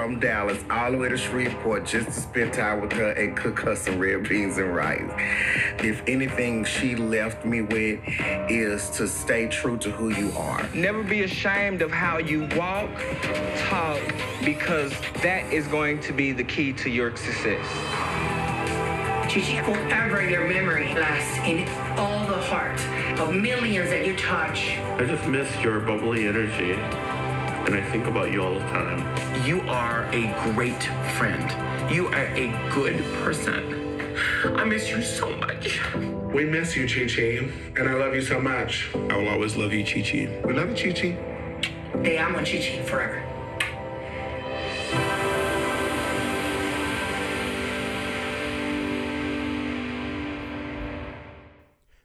from Dallas all the way to Shreveport just to spend time with her and cook her some red beans and rice. If anything she left me with is to stay true to who you are. Never be ashamed of how you walk, talk, because that is going to be the key to your success. Gigi, forever your memory lasts in all the heart of millions that you touch. I just miss your bubbly energy, and I think about you all the time. You are a great friend. You are a good person. I miss you so much. We miss you, Chi Chi, and I love you so much. I will always love you, Chi Chi. We love you, Chi Chi. Te amo, Chi Chi, forever.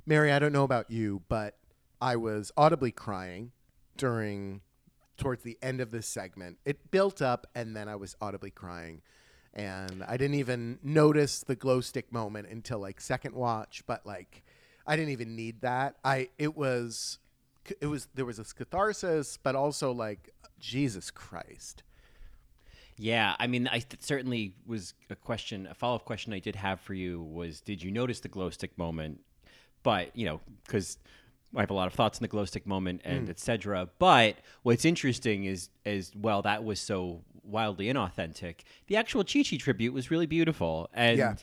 Mary, I don't know about you, but I was audibly crying during towards the end of this segment. It built up and then I was audibly crying. And I didn't even notice the glow stick moment until like second watch, but like I didn't even need that. I it was it was there was a catharsis, but also like Jesus Christ. Yeah, I mean, I th- certainly was a question. A follow up question I did have for you was: Did you notice the glow stick moment? But you know, because I have a lot of thoughts in the glow stick moment and Mm. etc. But what's interesting is, is well, that was so wildly inauthentic. The actual Chi Chi tribute was really beautiful, and Yeah.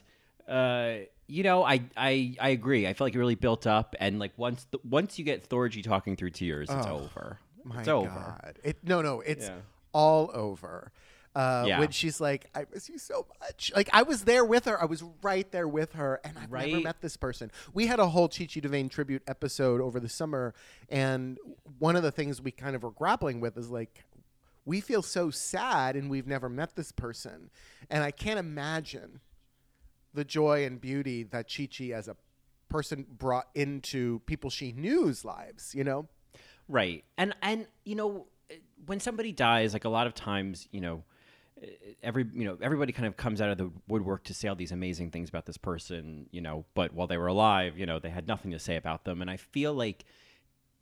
uh, you know, I, I I agree. I feel like it really built up, and like once the, once you get Thorgy talking through tears, it's Oh, over. My it's over. God. It, no, no, it's Yeah. all over. Uh, Yeah. When she's like, I miss you so much. Like, I was there with her. I was right there with her. And I've never met this person. We had a whole Chichi Chi DeVayne tribute episode over the summer. And one of the things we kind of were grappling with is like, we feel so sad and we've never met this person. And I can't imagine the joy and beauty that Chi Chi as a person brought into people she knew's lives, you know? Right. And and you know when somebody dies like a lot of times, you know, every you know everybody kind of comes out of the woodwork to say all these amazing things about this person, you know, but while they were alive, you know, they had nothing to say about them and I feel like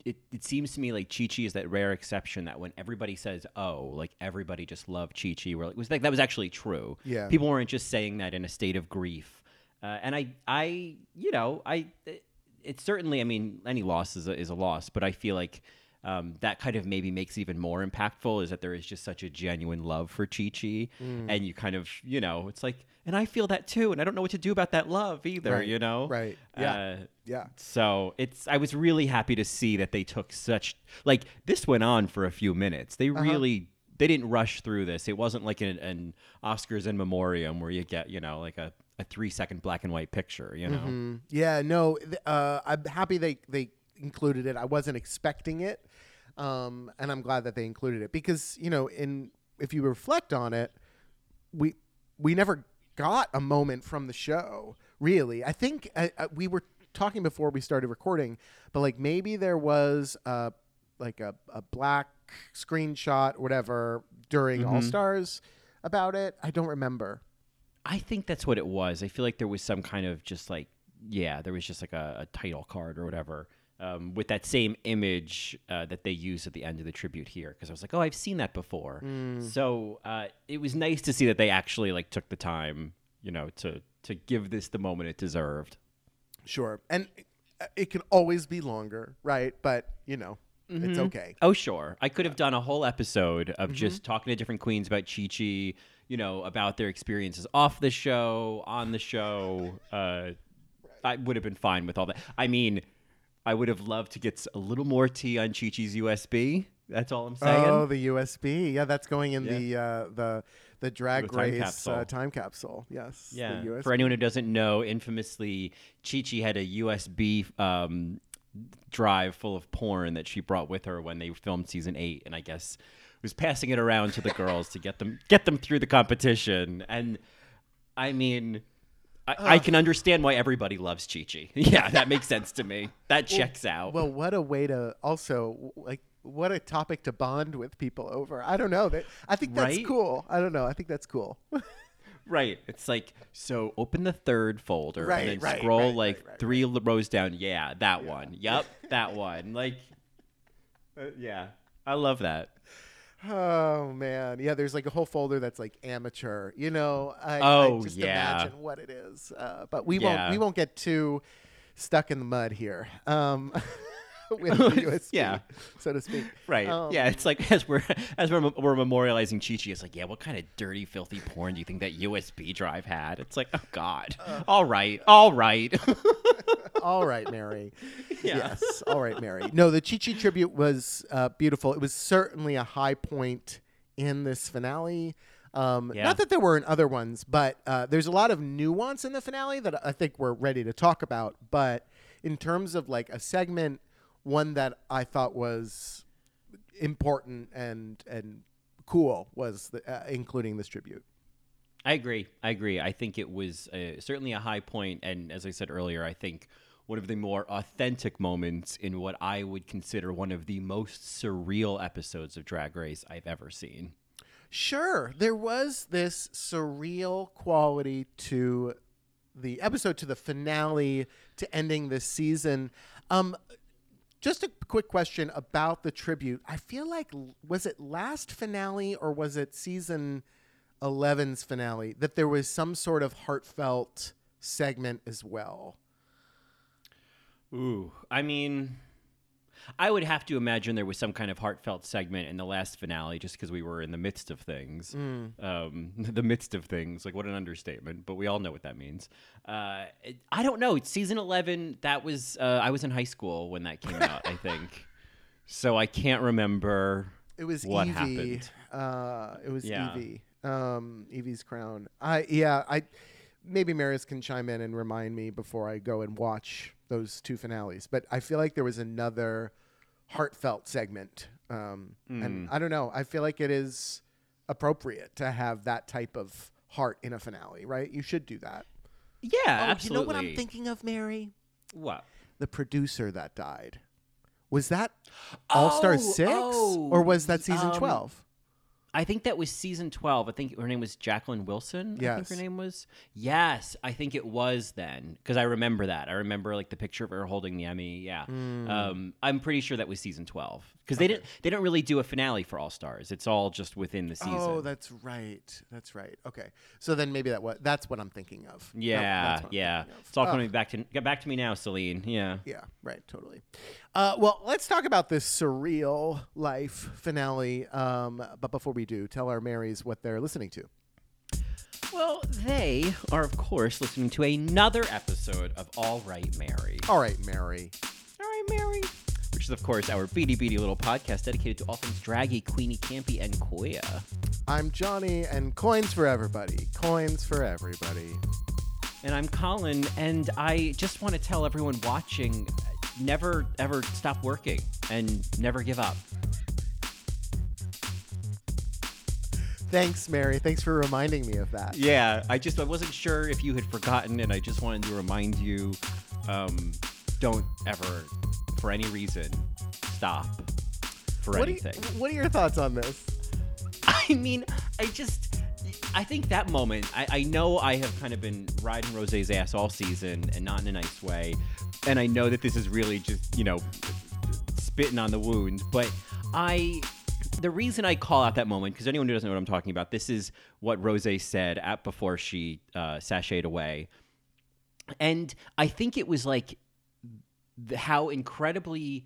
it, it seems to me like Chi Chi is that rare exception that when everybody says "oh," like everybody just loved Chi Chi. Where it was like that was actually true. Yeah. people weren't just saying that in a state of grief. Uh, and I, I, you know, I, it, it's certainly. I mean, any loss is a, is a loss, but I feel like um, that kind of maybe makes it even more impactful is that there is just such a genuine love for Chi Chi, Mm. and you kind of, you know, it's like, and I feel that too, and I don't know what to do about that love either. Right, You know, right. Yeah. Uh, Yeah. so it's I was really happy to see that they took such like this went on for a few minutes. They Uh-huh. really they didn't rush through this. It wasn't like an, an Oscars in memoriam where you get you know like a, a three second black and white picture. You know, Mhm. Yeah, no, uh, I'm happy they they included it. I wasn't expecting it, um, and I'm glad that they included it because you know, in if you reflect on it, we we never got a moment from the show. Really, I think uh, uh, we were talking before we started recording, but like maybe there was uh, like a, a black screenshot, whatever, during Mhm. All Stars about it. I don't remember. I think that's what it was. I feel like there was some kind of just like yeah, there was just like a, a title card or whatever. Um, with that same image uh, that they used at the end of the tribute here, because I was like, "Oh, I've seen that before." Mm. So uh, it was nice to see that they actually like took the time, you know, to to give this the moment it deserved. Sure. And uh, it can always be longer, right? But, you know, it's Mhm. okay. Oh, sure. I could have done a whole episode of Mhm. just talking to different queens about Chi Chi, you know, about their experiences off the show, on the show. Uh, I would have been fine with all that. I mean, I would have loved to get a little more tea on Chi Chi's USB. That's all I'm saying. Oh, the USB. Yeah, that's going in Yeah. the uh, the the drag The time race capsule. Uh, time capsule. Yes. the Yeah. For anyone who doesn't know, infamously, Chi Chi had a USB um, drive full of porn that she brought with her when they filmed season eight, and I guess was passing it around to the girls to get them get them through the competition. And I mean. I, I can understand why everybody loves Chi Chi. Yeah, that makes sense to me. That checks out. Well, what a way to also like what a topic to bond with people over. I don't know. That I think that's Right? cool. I don't know. I think that's cool. Right. It's like so open the third folder Right, and then right, scroll like three rows down. Yeah, that one. Yep, that one. Like uh, yeah. I love that. Oh man, yeah. There's like a whole folder that's like amateur. You know, I, Oh, I just yeah. imagine what it is. Uh, but we Yeah. won't. We won't get too stuck in the mud here. Um, with the USB, Yeah. so to speak. Right. Um, yeah. It's like as we're as we're, we're memorializing Chi Chi, it's like, yeah, what kind of dirty, filthy porn do you think that USB drive had? It's like, oh God. Uh. all right. All right. All right, Mary. Yeah. Yes. All right, Mary. No, the Chi Chi tribute was uh, beautiful. It was certainly a high point in this finale. Um, Yeah. Not that there weren't other ones, but uh, there's a lot of nuance in the finale that I think we're ready to talk about. But in terms of like a segment, one that I thought was important and and cool was the, uh, including this tribute. I agree. I agree. I think it was uh, certainly a high point, and as I said earlier, I think one of the more authentic moments in what I would consider one of the most surreal episodes of Drag Race I've ever seen. Sure, there was this surreal quality to the episode, to the finale, to ending this season. Um, just a quick question about the tribute. I feel like was it last finale or was it season 11's finale that there was some sort of heartfelt segment as well. Ooh, I mean, I would have to imagine there was some kind of heartfelt segment in the last finale, just because we were in the midst of things. Um, the midst of things, like what an understatement, but we all know what that means. Uh, it- I don't know. It's season eleven. That was uh, I was in high school when that came out. I think, so I can't remember. It was what Yvie. happened. Uh, it was Yeah. Yvie. Um, Yvie's crown. I yeah. I maybe Maris can chime in and remind me before I go and watch those two finales. But I feel like there was another heartfelt segment. Um, and Hmm. I don't know. I feel like it is appropriate to have that type of heart in a finale, right? You should do that. Yeah, oh, absolutely. you know what I'm thinking of, Mary? What? The producer that died. Was that All Star Oh, 6? oh, or was that season um, 12? I think that was season 12. I think her name was Jacqueline Wilson. I think her name was. Yes, I think it was then because I remember that. I remember like the picture of her holding the Emmy. Yeah. Hmm. Um, I'm pretty sure that was season 12 because they didn't they don't really do a finale for All Stars. It's all just within the season. Oh, that's right. That's right. Okay. So then maybe that what that's what I'm thinking of. Yeah, that's yeah. of. It's all Oh, coming back to get back to me now, Celine. Yeah. Yeah, right, totally. Uh, well, let's talk about this surreal life finale. Um, but before we do, tell our Marys what they're listening to. Well, they are of course listening to another episode of All Right Mary. All right, Mary. All right, Mary. Which is, of course, our beady beady little podcast dedicated to all things draggy, queenie, campy, and koya. I'm Johnny, and coins for everybody. Coins for everybody. And I'm Colin, and I just want to tell everyone watching never ever stop working and never give up. Thanks, Mary. Thanks for reminding me of that. Yeah, I just I wasn't sure if you had forgotten, and I just wanted to remind you um, don't ever, for any reason, stop for What, do you, anything. what are your thoughts on this? I mean, I just, I think that moment, I, I know I have kind of been riding Rosé's ass all season and not in a nice way. And I know that this is really just, you know, spitting on the wound. But I, the reason I call out that moment, because anyone who doesn't know what I'm talking about, this is what Rosé said at before she uh, sashayed away. And I think it was like the, how incredibly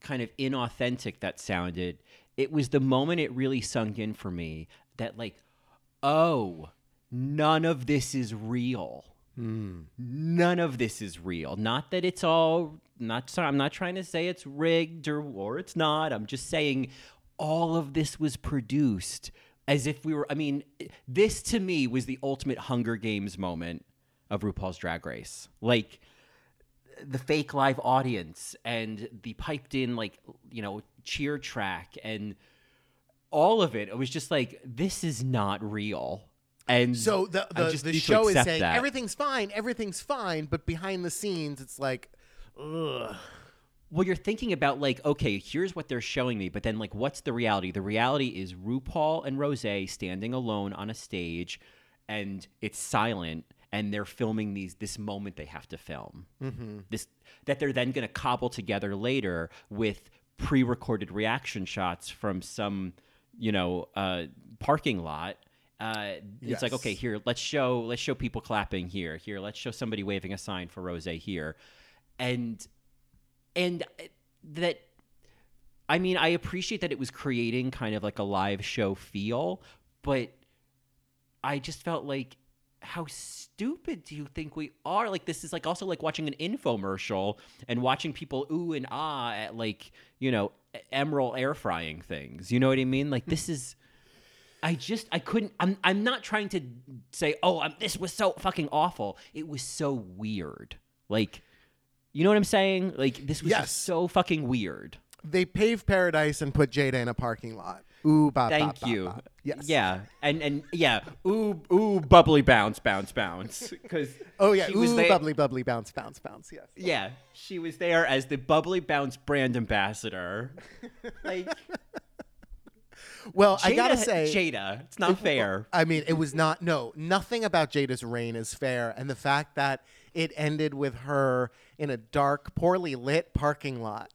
kind of inauthentic that sounded. It was the moment it really sunk in for me that, like, oh, none of this is real. Hmm. None of this is real. Not that it's all. Not. so- I'm not trying to say it's rigged or or it's not. I'm just saying all of this was produced as if we were. I mean, this to me was the ultimate Hunger Games moment of RuPaul's Drag Race. Like the fake live audience and the piped in like you know cheer track and all of it it was just like this is not real and So the the, the show is saying that. everything's fine, everything's fine, but behind the scenes, it's like, ugh. well you're thinking about like okay here's what they're showing me but then like what's the reality the reality is rupaul and rose standing alone on a stage and it's silent and they're filming these this moment they have to film mm-hmm. this that they're then going to cobble together later with pre-recorded reaction shots from some you know, uh, parking lot. Uh, it's like okay, here let's show let's show people clapping here. Here, let's show somebody waving a sign for Rosé here, and and uh, that I mean, I appreciate that it was creating kind of like a live show feel, but I just felt like how stupid do you think we are? Like this is like also like watching an infomercial and watching people ooh and ah at like, you know, emerald air frying things. You know what I mean? Like this is I just I couldn't I'm I'm not trying to say, "Oh, i this was so fucking awful." It was so weird. Like you know what I'm saying? Like this was Yes. just so fucking weird. They paved paradise and put Jaida in a parking lot. Ooh, bop, Thank bop, bop, you. bop. Yes. Yeah. And and yeah. Ooh ooh bubly bounce bounce bounce. Because Oh yeah. she Ooh, was there- bubly, bubly, bounce, bounce, bounce. Yes. Yeah, she was there as the bubly bounce brand ambassador. Like Well, I gotta say, Jaida, it's not fair. I mean, it was not. No, nothing about Jaida's reign is fair, and the fact that it ended with her in a dark, poorly lit parking lot.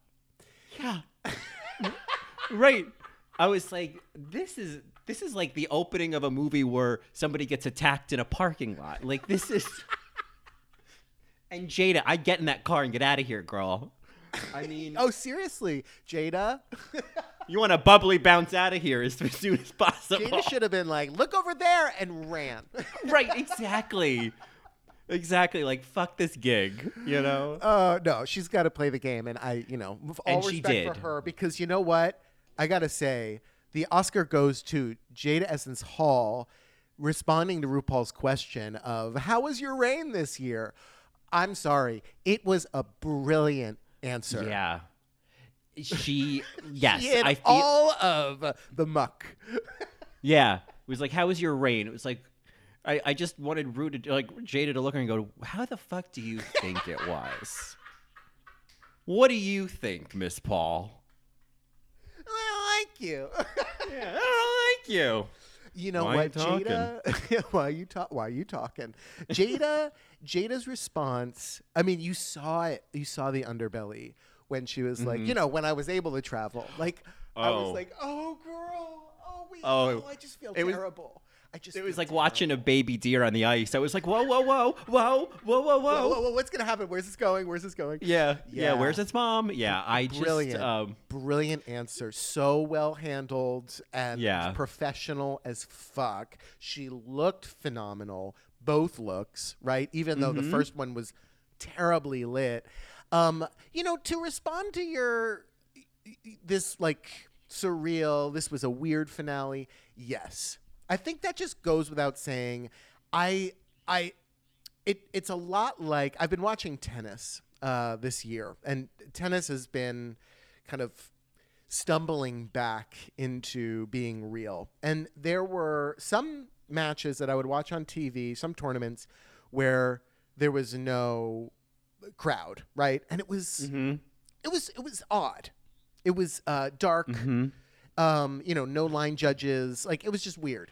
Yeah. right. I was like, this is this is like the opening of a movie where somebody gets attacked in a parking lot. Like this is. and Jaida, I get in that car and get out of here, girl. I mean, Oh, seriously, Jaida. you want to bubly bounce out of here as soon as possible. Jaida should have been like, "Look over there," and ran. right, exactly. Exactly. Like fuck this gig, you know? Uh, no, she's got to play the game, and I, you know, all And she respect did. for her because you know what? I gotta say, the Oscar goes to Jaida Essence Hall, responding to RuPaul's question of "How was your reign this year?" I'm sorry, it was a brilliant answer. Yeah. She yes, She I feel all of the muck. Yeah. It was like, how was your reign? It was like I, I just wanted Rude to like Jaida to look at her and go, How the fuck do you think it was? What do you think, Miss Paul? You. Yeah, I don't like you. You know Why what, you? Jaida? why are you talk? Why are you talking? Jaida, Jaida's response. I mean, you saw it. You saw the underbelly when she was like, you know, when I was able to travel. Like, I was Mm-hmm. Oh. like, oh, girl, oh, we, Oh, oh, I just feel it was- terrible. I just. It was like watching a baby deer on the ice. I was like, Whoa, whoa, whoa, whoa, whoa, whoa, whoa. Whoa, whoa, what's gonna happen? Where's this going? Where's this going? Yeah, yeah, Yeah. Where's its mom? Yeah, I just Brilliant, um, brilliant answer. So well handled and Yeah. professional as fuck. She looked phenomenal. Both looks, right? Even though Mm-hmm. the first one was terribly lit. Um, you know, to respond to your this like surreal, this was a weird finale. Yes. I think that just goes without saying. I I it it's a lot like I've been watching tennis uh, this year, and tennis has been kind of stumbling back into being real. And there were some matches that I would watch on TV, some tournaments where there was no crowd, right? And it was it was it was odd. It was uh, dark. Um, you know, no line judges. Like it was just weird.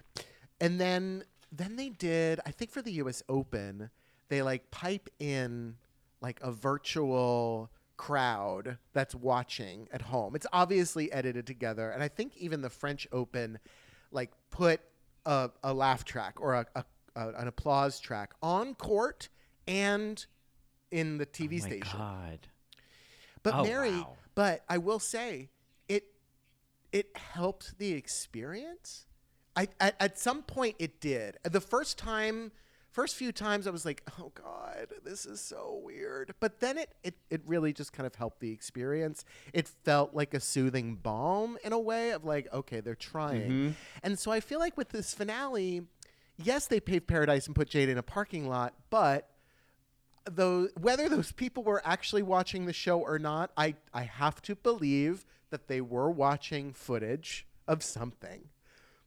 And then then they did. I think for the U.S. Open, they like pipe in like a virtual crowd that's watching at home. It's obviously edited together, and I think even the French Open like put a, a laugh track or a, a, a an applause track on court and in the TV oh my station. God. But Oh, Mary, wow. but I will say it helped the experience. I at, at some point it did. The first time first few times I was like, "Oh god, this is so weird." But then it it it really just kind of helped the experience. It felt like a soothing balm in a way of like, "Okay, they're trying." Mm-hmm. And so I feel like with this finale, yes, they paved paradise and put Jaida in a parking lot, but though whether those people were actually watching the show or not, I I have to believe that they were watching footage of something.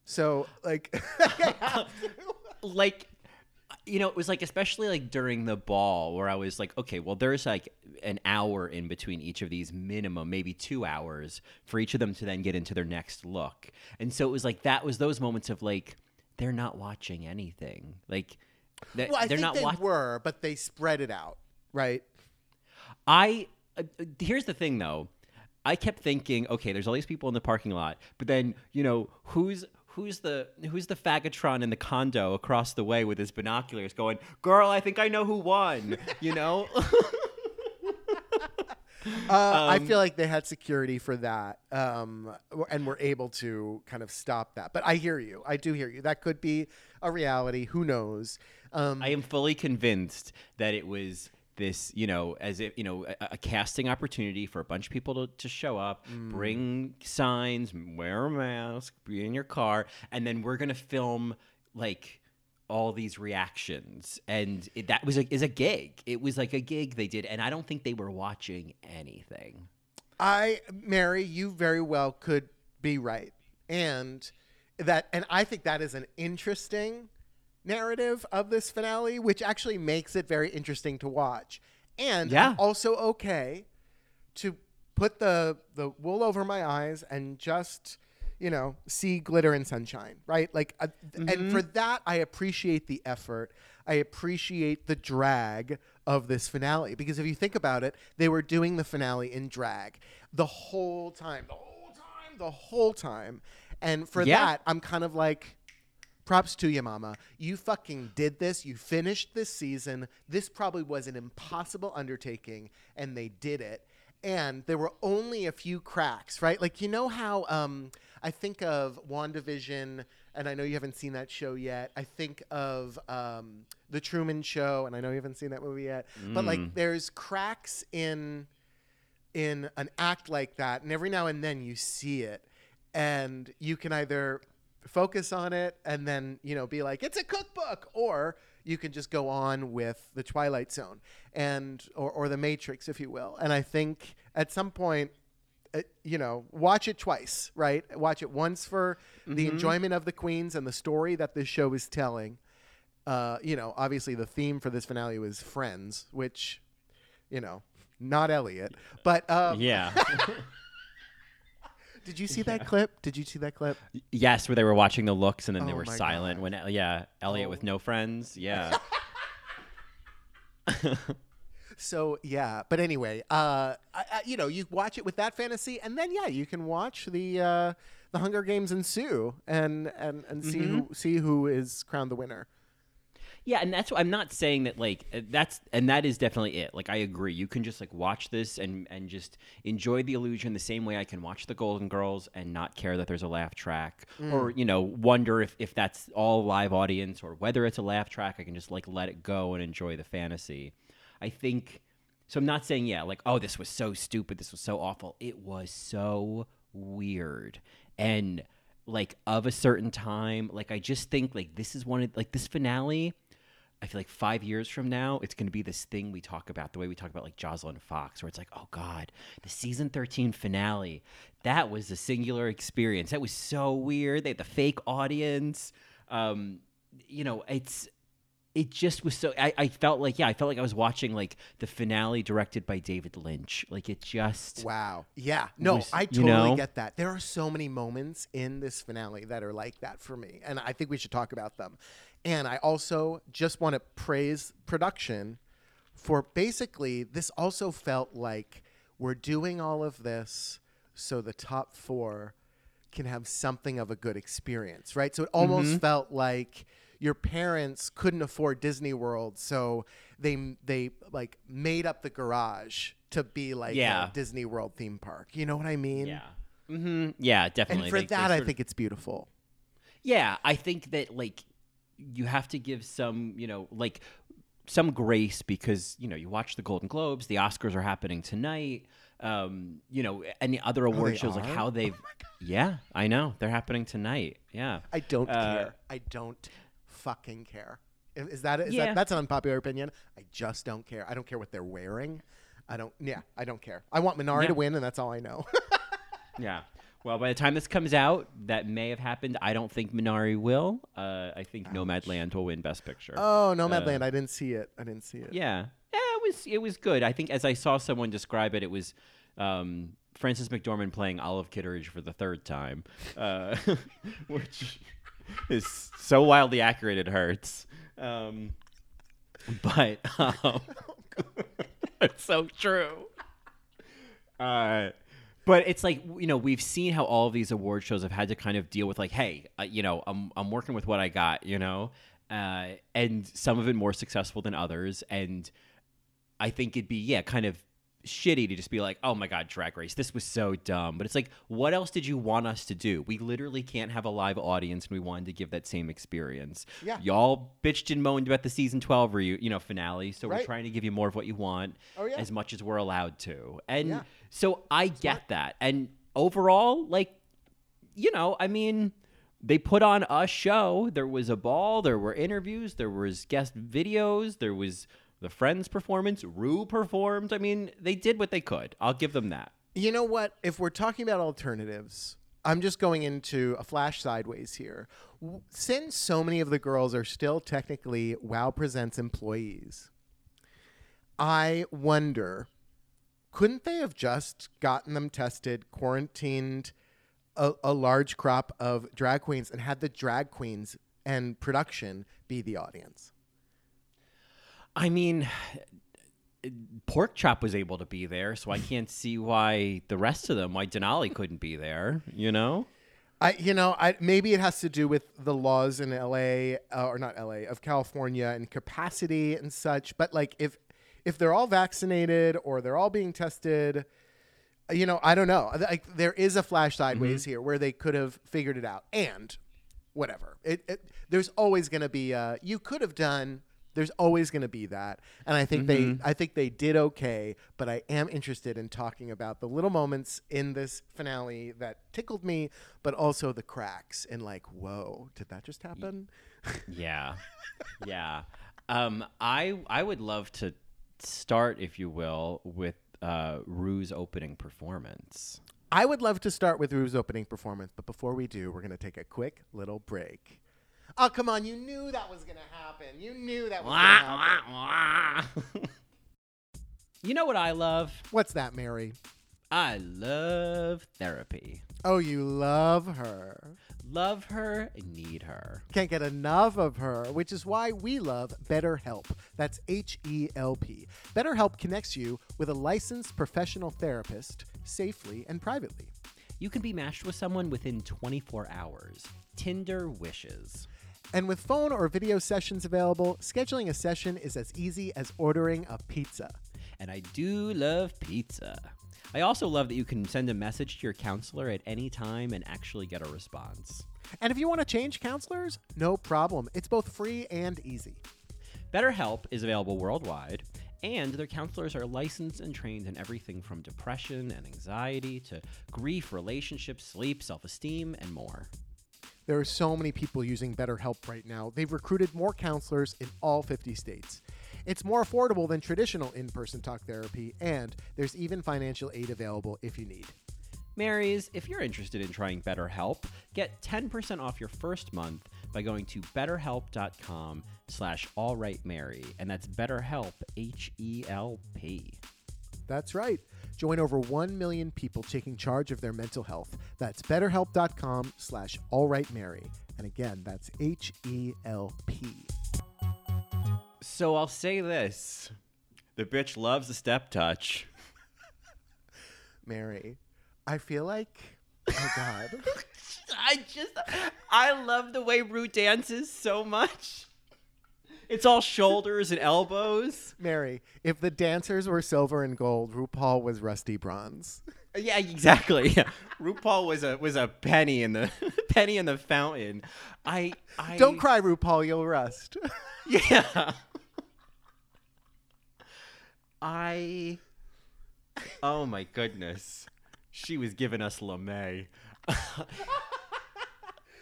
So like like you know it was like especially like during the ball where i was like okay well there's like an hour in between each of these minimum maybe two hours for each of them to then get into their next look and so it was like that was those moments of like they're not watching anything like they- well, I they're think not they watching were, but they spread it out, right? I uh, here's the thing though. I kept thinking, okay, there's all these people in the parking lot, but then you know who's who's the who's the faggotron in the condo across the way with his binoculars going, girl, I think I know who won. You know. Uh, I Um, feel like they had security for that, um, and were able to kind of stop that. But I hear you. I do hear you. That could be a reality. Who knows? Um, I am fully convinced that it was this, you know, as if, you know, a, a casting opportunity for a bunch of people to, to show up, mm. bring signs, wear a mask, be in your car, and then we're going to film like all these reactions. And it, that was a, is a gig. It was like a gig they did. And I don't think they were watching anything. I, Mary, you very well could be right, and that, and I think that is an interesting narrative of this finale, which actually makes it very interesting to watch, and Yeah. Also okay to put the the wool over my eyes and just you know see glitter and sunshine right? Like uh, and for that i appreciate the effort. I appreciate the drag of this finale. Because if you think about it they were doing the finale in drag the whole time the whole time the whole time. And for Yeah. that i'm kind of like props to you, mama. You fucking did this. You finished this season. This probably was an impossible undertaking, and they did it. And there were only a few cracks, right? Like, you know how um, I think of WandaVision, and I know you haven't seen that show yet. I think of um, The Truman Show, and I know you haven't seen that movie yet. But, like, there's cracks in in an act like that and every now and then you see it and you can either focus on it and then you know be like it's a cookbook or you can just go on with the twilight zone and or, or the matrix if you will. And i think at some point uh, you know watch it twice right? Watch it once for the enjoyment of the queens and the story that this show is telling. Uh, you know obviously the theme for this finale was friends which you know not elliot but um, Yeah. did you see that clip did you see that clip yes, where they were watching the looks and then they Oh were my silent God. When, yeah, Elliot with no friends. Yeah. So yeah, but anyway, uh, I, I, you know, you watch it with that fantasy, and then yeah, you can watch the uh, the Hunger Games ensue and and and see who see who is crowned the winner. Yeah, and that's what I'm not saying that like uh, that's and that is definitely it. Like I agree. You can just like watch this and and just enjoy the illusion the same way I can watch the Golden Girls and not care that there's a laugh track or you know wonder if if that's all live audience or whether it's a laugh track. I can just like let it go and enjoy the fantasy. I think so I'm not saying yeah, like oh this was so stupid, this was so awful. It was so weird. And like of a certain time, like I just think like this is one of like this finale I feel like five years from now, it's going to be this thing we talk about, the way we talk about like Joslyn Fox, where it's like, oh God, the season 13 finale, that was a singular experience. That was so weird. They had the fake audience. Um, you know, it's, it just was so, I, I felt like, yeah, I felt like I was watching like the finale directed by David Lynch. Like it just, Wow. Yeah. No, was- I you totally know? get that. There are so many moments in this finale that are like that for me, and I think we should talk about them. And I also just want to praise production for basically this also felt like we're doing all of this so the top 4 can have something of a good experience, right? So it almost Mm-hmm. felt like your parents couldn't afford Disney World, so they they like made up the garage to be like Yeah. a Disney World theme park. You know what I mean? yeah. hmm Yeah, And definitely. for They- that, I of- think it's beautiful. Yeah, I think that like you have to give some, you know, like some grace because you know you watch the Golden Globes, the Oscars are happening tonight. Um, you know, any other award Oh, shows like how they've. yeah, I know they're happening tonight. Yeah, I don't Uh, care. I don't fucking care. Is is that is Yeah. that that's an unpopular opinion? I just don't care. I don't care what they're wearing. I don't. Yeah, I don't care. I want Minari Yeah. to win, and that's all I know. yeah. Well, by the time this comes out, that may have happened. I don't think Minari will. Uh, I think Nomadland will win Best Picture. oh, Nomadland. I didn't see it. I didn't see it. Uh, Yeah, yeah, it was it was good. I think as I saw someone describe it, it was um, Frances McDormand playing Olive Kitteridge for the third time, uh, which is so wildly accurate it hurts. Um, but um, it's so true. Uh, But it's like you know we've seen how all of these award shows have had to kind of deal with like, hey, uh, you know, I'm I'm working with what I got, you know, uh, and some of it more successful than others, and I think it'd be yeah, kind of shitty to just be like, oh my god, Drag Race, this was so dumb. But it's like, what else did you want us to do? We literally can't have a live audience, and we wanted to give that same experience. Yeah. y'all bitched and moaned about the season twelve reu- you know finale, so we're trying to give you more of what you want, Oh, yeah. as much as we're allowed to, and Yeah. So I get that. And overall, like, you know, I mean, they put on a show. There was a ball. There were interviews. There was guest videos. There was the Friends performance. Rue performed. I mean, they did what they could. I'll give them that. You know what? If we're talking about alternatives, I'm just going into a flash sideways here. Since so many of the girls are still technically Wow Presents employees, I wonder couldn't they have just gotten them tested, quarantined a, a large crop of drag queens, and had the drag queens and production be the audience? I mean, Porkchop was able to be there, so I can't see why the rest of them, why Denali couldn't be there, you know? I, you know, I maybe it has to do with the laws in L.A. Uh, or not L.A. of California and capacity and such. But like, if if they're all vaccinated or they're all being tested, you know, I don't know. Like, there is a flash sideways here where they could have figured it out. And whatever, it, it there's always going to be. Uh, you could have done. There's always going to be that, and I think they, I think they did okay. But I am interested in talking about the little moments in this finale that tickled me, but also the cracks and like, whoa, did that just happen? Yeah, yeah. Um, I I would love to start, if you will, with uh, Rue's opening performance. I would love to start with Rue's opening performance, but before we do, we're going to take a quick little break. Oh, come on. You knew that was going to happen. You knew that was going to happen. you know what I love? What's that, Mary? I love therapy. Oh, you love her. Love her, need her. Can't get enough of her, which is why we love BetterHelp. That's H E L P. BetterHelp connects you with a licensed professional therapist safely and privately. You can be matched with someone within 24 hours. Tinder wishes. And with phone or video sessions available, scheduling a session is as easy as ordering a pizza. And I do love pizza. I also love that you can send a message to your counselor at any time and actually get a response. And if you want to change counselors, no problem. It's both free and easy. BetterHelp is available worldwide, and their counselors are licensed and trained in everything from depression and anxiety to grief, relationships, sleep, self esteem, and more. There are so many people using BetterHelp right now. They've recruited more counselors in all 50 states. It's more affordable than traditional in person talk therapy, and there's even financial aid available if you need. Marys, if you're interested in trying BetterHelp, get 10% off your first month by going to betterhelp.com slash allrightmary, and that's BetterHelp, H-E-L-P. That's right. Join over 1 million people taking charge of their mental health. That's betterhelp.com slash allrightmary. And again, that's H-E-L-P. So I'll say this. The bitch loves a step touch. Mary, I feel like, oh God. I just, I love the way Rue dances so much. It's all shoulders and elbows. Mary, if the dancers were silver and gold, RuPaul was rusty bronze. Yeah, exactly. Yeah. RuPaul was a was a penny in the penny in the fountain. I, I Don't cry, RuPaul, you'll rust. Yeah. I. Oh my goodness, she was giving us LeMay.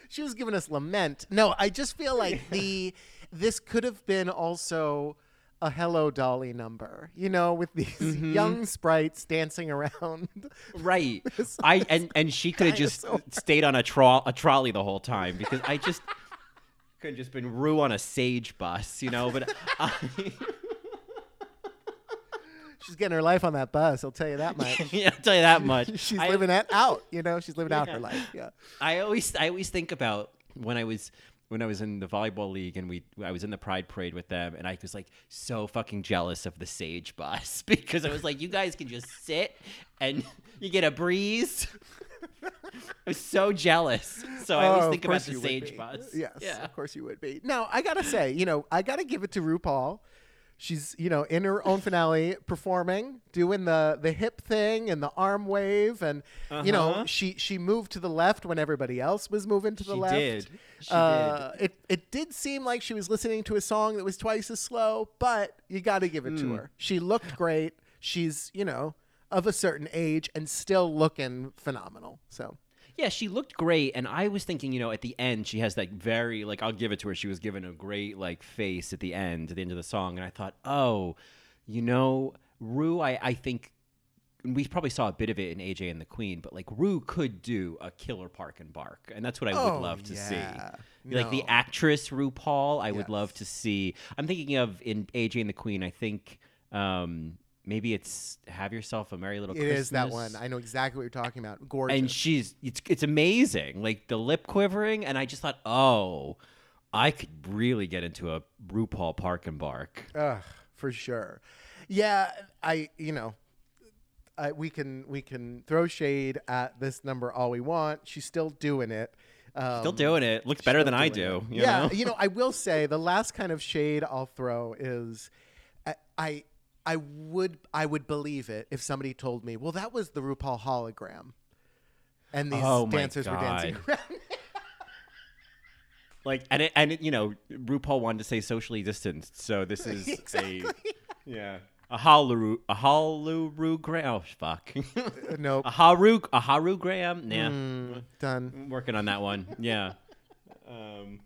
she was giving us lament. No, I just feel like the this could have been also a Hello Dolly number, you know, with these Mm-hmm. young sprites dancing around. Right. I and and she could have just stayed on a tro- a trolley the whole time because I just could have just been Rue on a sage bus, you know. But I, She's getting her life on that bus, I'll tell you that much. yeah, I'll tell you that much. She's I- living that out, you know, she's living out her life. Yeah. I always I always think about when I was when I was in the volleyball league and we I was in the pride parade with them and I was like so fucking jealous of the Sage bus because I was like you guys can just sit and you get a breeze. I was so jealous. So I Oh, always of think about the Sage bus. Yes, Yeah. of course you would be. Now I gotta say, you know, I gotta give it to RuPaul. She's, you know, in her own finale performing, doing the the hip thing and the arm wave, and you know, Uh-huh. she she moved to the left when everybody else was moving to the She left. did. She uh, It it did seem like she was listening to a song that was twice as slow, but you got to give it Hmm. to her. She looked great. She's, you know, of a certain age and still looking phenomenal. So Yeah, she looked great, and I was thinking, you know, at the end, she has that very like I'll give it to her. She was given a great like face at the end, at the end of the song, and I thought, oh, you know, Rue, I I think we probably saw a bit of it in AJ and the Queen, but like Rue could do a killer Park and Bark, and that's what I would Oh, love to yeah. see. Like the actress RuPaul, I would love to see. I'm thinking of in AJ and the Queen. I think um maybe it's Have Yourself a Merry Little It Christmas. is that one. I know exactly what you're talking about. Gorgeous. and she's it's it's amazing like the lip quivering and i just thought oh i could really get into a rupaul park and bark Ugh, for sure. Yeah, I you know, I, we can we can throw shade at this number all we want. She's still doing it. Um, still doing it looks better than i do you yeah, know? you know, I will say the last kind of shade I'll throw is, I, I I would I would believe it if somebody told me, well, that was the RuPaul hologram, and these Oh dancers were dancing around. like and it, and it, you know rupaul wanted to say socially distanced so this is Exactly. a yeah a halu a hologram oh fuck. Nope, a haru a harugram? Yeah Mm, done. I'm working on that one yeah. Um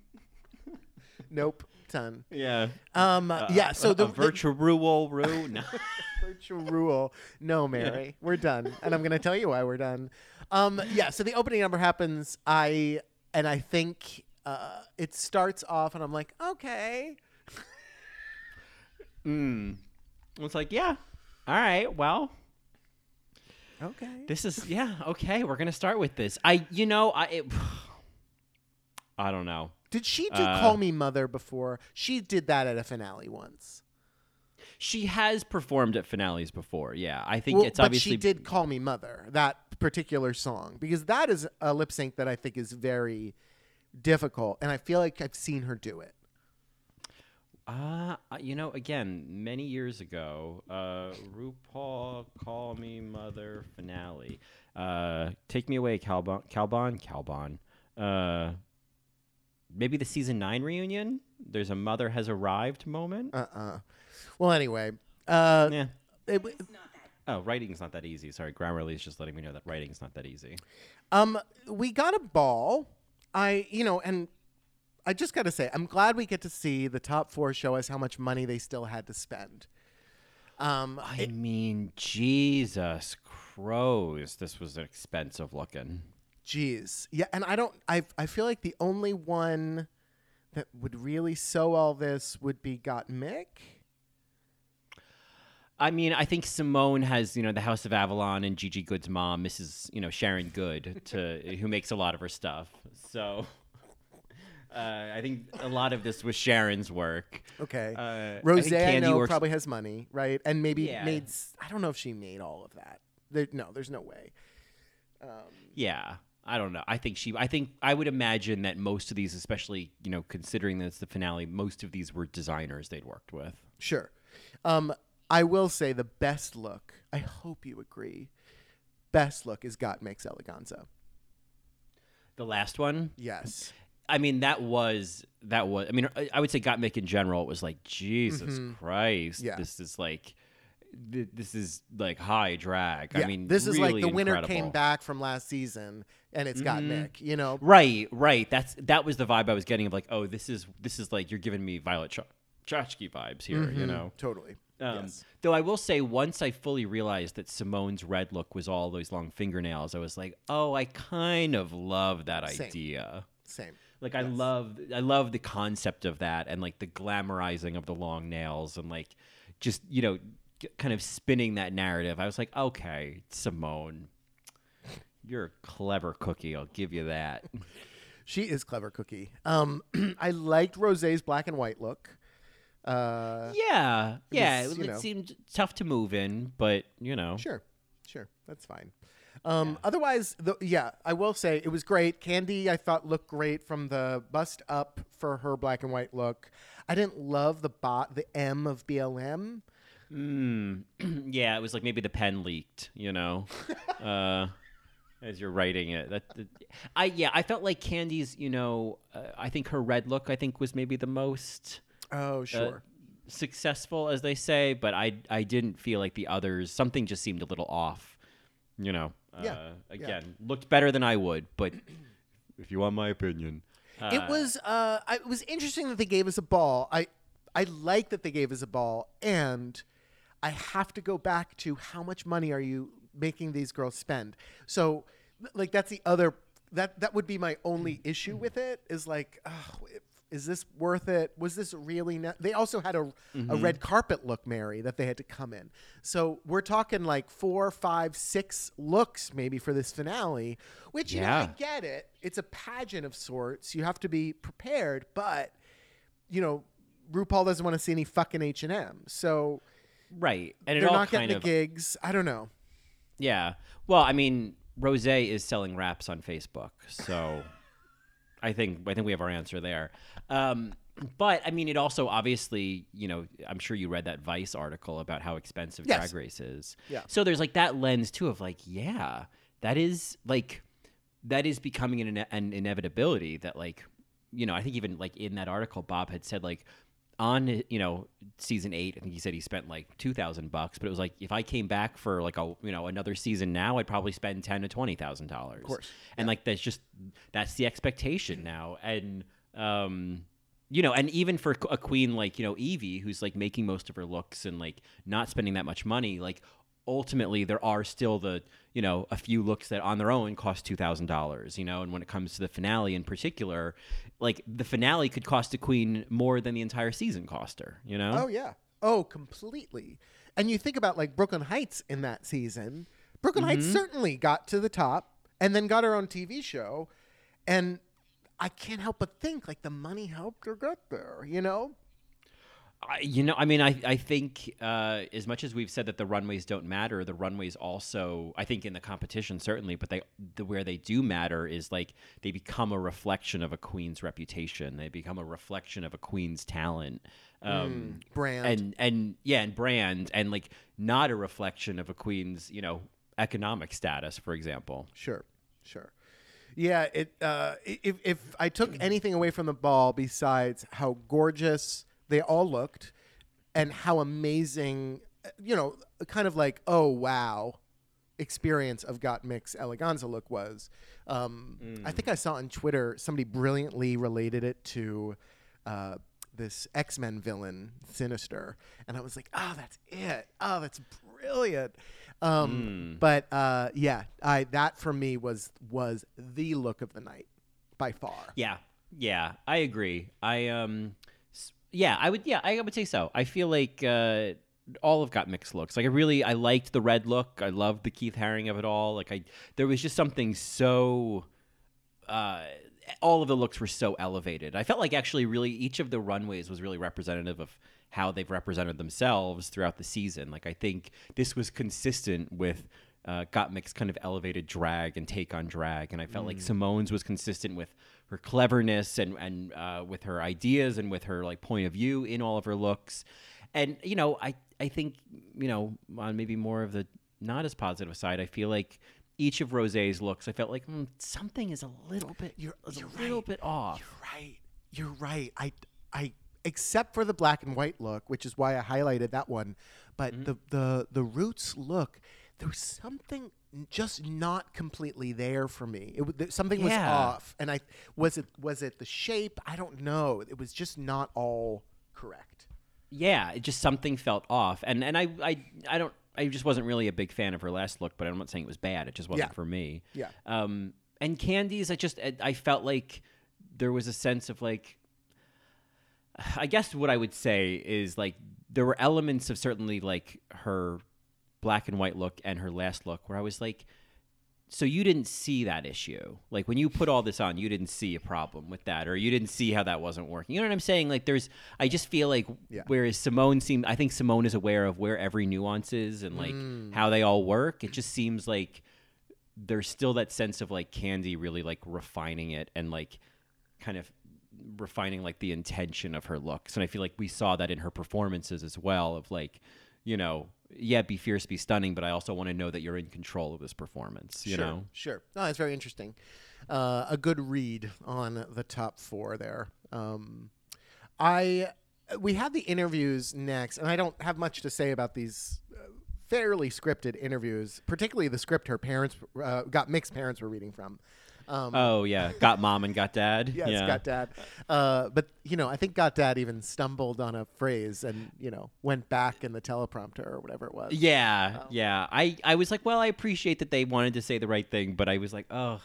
Nope, done. yeah Um, yeah. So a, the a virtual ru no virtual rule. No, Mary, we're done, and I'm going to tell you why we're done. Um, yeah. So the opening number happens. I and I think uh, it starts off, and I'm like, okay, Mm. It's like, yeah. All right. Well, okay. this is yeah. Okay, we're gonna start with this. I, you know, I, it, I don't know. Did she do Uh, "Call Me Mother" before? She did that at a finale once. She has performed at finales before. Yeah, I think Well, it's but obviously. she did "Call Me Mother" that particular song because that is a lip sync that I think is very difficult, and I feel like I've seen her do it. Uh, you know, again, many years ago, uh, RuPaul Call Me Mother finale. Uh, Take Me Away, Calgon, Calgon, Calgon. Uh, maybe the season nine reunion. There's a mother has arrived moment. Uh uh Well, anyway, uh, yeah. it w- Oh, writing's not that easy. Sorry, Grammarly is just letting me know that writing's not that easy. Um, we got a ball. I, you know, and I just got to say, I'm glad we get to see the top four show us how much money they still had to spend. Um, I mean, Jesus crows, this was expensive looking. Jeez, yeah, and I don't. I I feel like the only one that would really sew all this would be Gottmik. I mean, I think Symone has, you know, the House of Avalon and Gigi Goode's mom, Mrs. You know, Sharon Goode, to who makes a lot of her stuff. So, uh, I think a lot of this was Sharon's work. Okay, Uh, Rosé, I, know works- probably has money, right? And maybe Yeah. made. I don't know if she made all of that. There, no, there's no way. Yeah, I don't know. I think she. I think I would imagine that most of these, especially you know, considering that it's the finale, most of these were designers they'd worked with. Sure. Um, I will say the best look. I hope you agree. Best look is Gottmik's Eleganza. The last one, Yes. I mean, that was that was. I mean, I- would say Gottmik in general. Was like Jesus Christ. Mm-hmm. Yeah. This is like, th- this is like high drag. Yeah, I mean, this is like the winner incredible. came back from last season, and it's got Mhm. Mick. You know, Right, right. That's that was the vibe I was getting of like, oh, this is this is like you're giving me Violet Ch- Chachki vibes here. You Mhm, know. totally. Um, yes. Though I will say, once I fully realized that Symone's red look was all those long fingernails, I was like, oh, I kind of love that Same. idea. Same. Like I love I love the concept of that and like the glamorizing of the long nails and like just you know kind of spinning that narrative. I was like, okay, Symone, you're a clever cookie. I'll give you that. She is clever cookie. Um, I liked Rosé's black and white look. Uh, Yeah, yeah. was, It, it know- seemed tough to move in, but you know, Sure, sure, that's fine. Um, Otherwise, the, yeah, I will say it was great. Kandy, I thought looked great from the bust up for her black and white look. I didn't love the bot, the M of BLM. Mm, yeah, it was like maybe the pen leaked, you know, uh, as you're writing it. That, that- I yeah, I felt like Kandy's, you know, uh, I think her red look, I think was maybe the most Oh, uh, sure. successful, as they say, but I I didn't feel like the others. Something just seemed a little off, you know. Uh, Yeah, yeah. Again, looked better than I would, but if you want my opinion, it was uh, it was interesting that they gave us a ball. I I like that they gave us a ball, and I have to go back to how much money are you making these girls spend? So, like that's the other that that would be my only issue with it is like, oh, is this worth it? Was this really? Ne-? They also had a a mm-hmm. red carpet look, Mary, that they had to come in. So we're talking like four, five, six looks maybe for this finale, which you know, I get it. It's a pageant of sorts. You have to be prepared, but you know, RuPaul doesn't want to see any fucking H and M, so right, and it they're all not getting kind the of gigs. I don't know. Yeah. Well, I mean, Rosé is selling wraps on Facebook, so I think I think we have our answer there. Um, but I mean, it also obviously, you know, I'm sure you read that Vice article about how expensive Yes. Drag Race is. Yeah. So there's like that lens too of like, yeah, that is like that is becoming an, an inevitability that like you know i think even like in that article bob had said like on you know season eight i think he said he spent like 2000 bucks but it was like if i came back for like a you know another season now i'd probably spend 10 to 20 thousand dollars. Of course. and like that's just that's the expectation now. And um you know and even for a queen like you know Yvie who's like making most of her looks and like not spending that much money like ultimately there are still the you know a few looks that on their own cost $2000 you know and when it comes to the finale in particular like the finale could cost a queen more than the entire season cost her you know Oh yeah. Oh, completely. And you think about like Brooklyn Hytes in that season. Brooklyn Hytes mm-hmm. certainly got to the top and then got her own TV show, and I can't help but think like the money helped her get there. You know? I, you know, I mean, I, I think uh, as much as we've said that the runways don't matter, the runways also, I think in the competition certainly, but they the, where they do matter is like they become a reflection of a queen's reputation. They become a reflection of a queen's talent, um, brand. and and yeah, and brand, and like not a reflection of a queen's you know economic status, for example. Sure, sure. Yeah, it. Uh, if if I took anything away from the ball besides how gorgeous they all looked, and how amazing, you know, kind of like oh wow, experience of Gottmik's Eleganza look was. Um, I think I saw on Twitter somebody brilliantly related it to. Uh, this X Men villain, Sinister, and I was like, "Oh, that's it! Oh, that's brilliant!" Um, But uh, yeah, I that for me was was the look of the night by far. Yeah, yeah, I agree. I um, yeah, I would, yeah, I would say so. I feel like uh, all have Gottmik's looks. Like I really, I liked the red look. I loved the Keith Haring of it all. Like I, there was just something so. Uh, all of the looks were so elevated. I felt like actually, really, each of the runways was really representative of how they've represented themselves throughout the season. Like I think this was consistent with uh, Gottmik's kind of elevated drag and take on drag, and I felt like Symone's was consistent with her cleverness and and uh, with her ideas and with her like point of view in all of her looks. And you know, I I think you know on maybe more of the not as positive side, I feel like each of Rosé's looks, I felt like mm, something is a little bit You're- you're a little right. bit off. You're right. You're right. I I except for the black and white look, which is why I highlighted that one. But the the the roots look, there was something just not completely there for me. It something was off, and I was it was it the shape? I don't know. It was just not all correct. Yeah, it just something felt off, and and I I I don't I just wasn't really a big fan of her last look, but I'm not saying it was bad. It just wasn't Yeah. for me. Yeah. Um, and Kandy's, I just I, I felt like there was a sense of like, I guess what I would say is like there were elements of certainly like her black and white look and her last look where I was like so you didn't see that issue. Like when you put all this on, you didn't see a problem with that, or you didn't see how that wasn't working. You know what I'm saying? Like there's, I just feel like Yeah. whereas Symone seemed, I think Symone is aware of where every nuance is and like Mm. how they all work. It just seems like there's still that sense of like Kandy really like refining it and like kind of refining like the intention of her looks. And I feel like we saw that in her performances as well of like, you know, yeah, be fierce, be stunning, but I also want to know that you're in control of this performance, you sure, know? Sure. No, it's very interesting. Uh, a good read on the top four there. Um, I we had the interviews next, and I don't have much to say about these uh, fairly scripted interviews, particularly the script her parents uh, Gottmik's parents were reading from. Um, Oh yeah, got mom and got dad. Yes, yeah. got dad. Uh, but you know, I think got dad even stumbled on a phrase and you know went back in the teleprompter or whatever it was. Yeah, yeah. I, I was like, well, I appreciate that they wanted to say the right thing, but I was like, oh,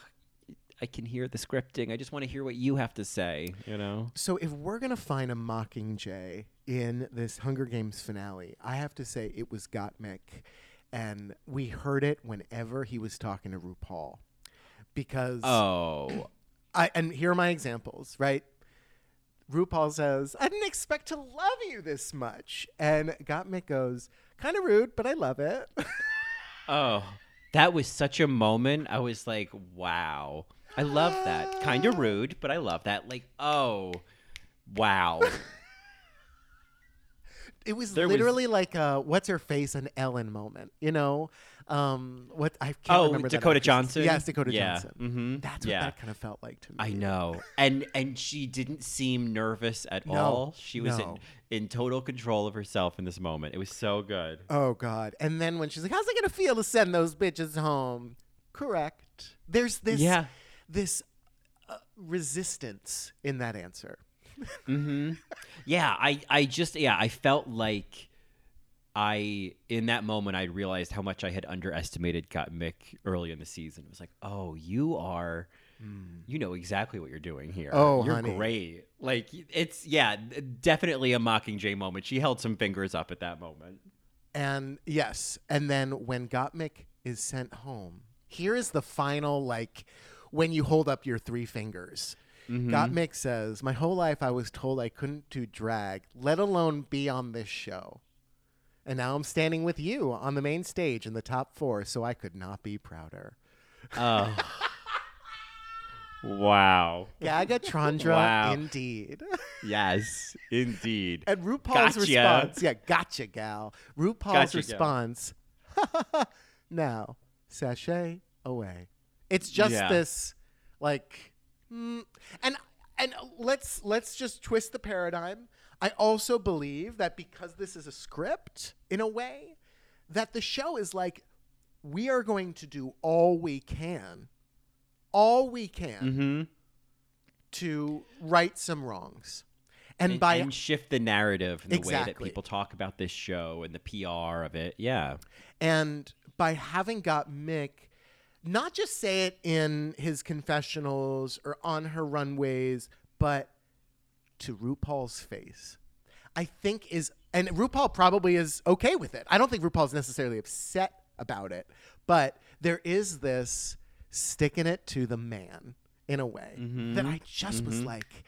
I can hear the scripting. I just want to hear what you have to say, you know? So if we're gonna find a Mockingjay in this Hunger Games finale, I have to say it was Gottmik, and we heard it whenever he was talking to RuPaul, because Oh, I and here are my examples, right? RuPaul says, "I didn't expect to love you this much," and Gottmik goes, "Kind of rude, but I love it." oh, that was such a moment. I was like, wow. I love that. Kind of rude, but I love that. Like, oh, wow. it was There was- literally like a what's her face an Ellen moment, you know? Um, what I can't Oh, remember Dakota. Johnson? Yes, Dakota Yeah. Johnson. Mhm. That's what Yeah. that kind of felt like to me. I know. And and she didn't seem nervous at No, all. She was no. in, in total control of herself in this moment. It was so good. Oh God! And then when she's like, "How's it gonna feel to send those bitches home?" Correct. There's this Yeah. this uh, resistance in that answer. Mm-hmm. Yeah, I, I just, yeah, I felt like I, in that moment, I realized how much I had underestimated Gottmik early in the season. It was like, oh, you are, hmm. you know exactly what you're doing here. Oh, you're honey. great. Like, it's, yeah, definitely a Mockingjay moment. She held some fingers up at that moment. And yes, and then when Gottmik is sent home, here is the final like when you hold up your three fingers. Mm-hmm. Gottmik says, "My whole life I was told I couldn't do drag, let alone be on this show." And now I'm standing with you on the main stage in the top four, so I could not be prouder. Oh. wow. Gagatron Wow. indeed. Yes, indeed. And RuPaul's Gotcha. response, yeah, gotcha, gal. RuPaul's Gotcha, response, now sachet away. It's just Yeah. this, like, mm, and and let's let's just twist the paradigm. I also believe that because this is a script, in a way, that the show is like, we are going to do all we can, all we can Mm-hmm. to right some wrongs. And, and, by and shift the narrative and the way that people talk about this show and the PR of it. Yeah. And by having Gottmik not just say it in his confessionals or on her runways, but to RuPaul's face, I think is, and RuPaul probably is okay with it. I don't think RuPaul's necessarily upset about it, but there is this sticking it to the man in a way mm-hmm. that I just was mm-hmm. like,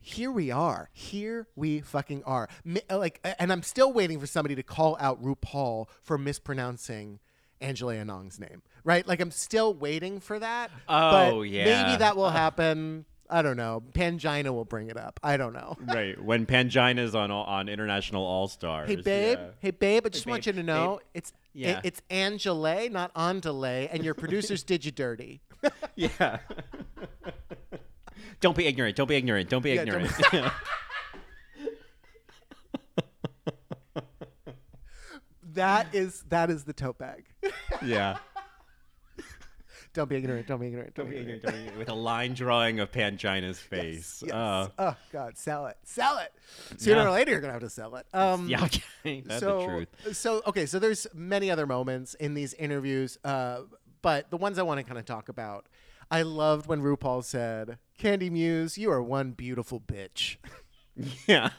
here we are. Here we fucking are. Mi- uh, Like, and I'm still waiting for somebody to call out RuPaul for mispronouncing Angele Anang's name. Right? Like, I'm still waiting for that. Oh, but yeah. Maybe that will uh. happen. I don't know. Pangina will bring it up. I don't know. Right. When Pangina's on all- on International All Stars. Hey babe, hey babe, I just Hey, want babe, you to know babe. it's Yeah. it, it's Angela, not Andale, and your producers did you dirty. Yeah. don't be ignorant. Don't be ignorant. Don't be Yeah, don't ignorant. that is that is the tote bag. yeah. Don't be ignorant. Don't be ignorant. Don't, be ignorant. Don't be ignorant. With a line drawing of Pangina's face. Yes. Uh, oh God, sell it, sell it. Sooner Yeah. or later, you're gonna have to sell it. Um, yeah. Okay. That's so, the truth. so okay, so there's many other moments in these interviews, uh, but the ones I want to kind of talk about, I loved when RuPaul said, "Kandy Muse, you are one beautiful bitch." Yeah.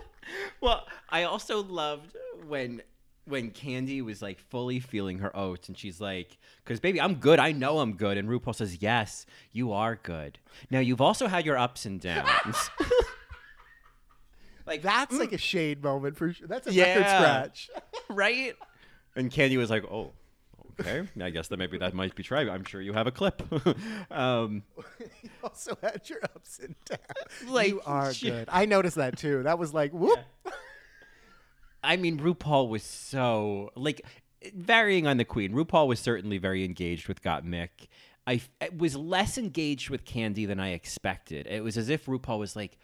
well, I also loved when when Kandy was like fully feeling her oats, and she's like, "Because baby, I'm good. I know I'm good." And RuPaul says, "Yes, you are good. Now you've also had your ups and downs." like That's like a shade moment for sure. That's a record scratch. right? And Kandy was like, "Oh, okay. I guess that maybe that might be true. I'm sure you have a clip." um, You also had your ups and downs. Like, you are shit. good. I noticed that too. That was like whoop. I mean, RuPaul was so like varying on the Queen. RuPaul was certainly very engaged with Gottmik. I was less engaged with Kandy than I expected. It was as if RuPaul was like,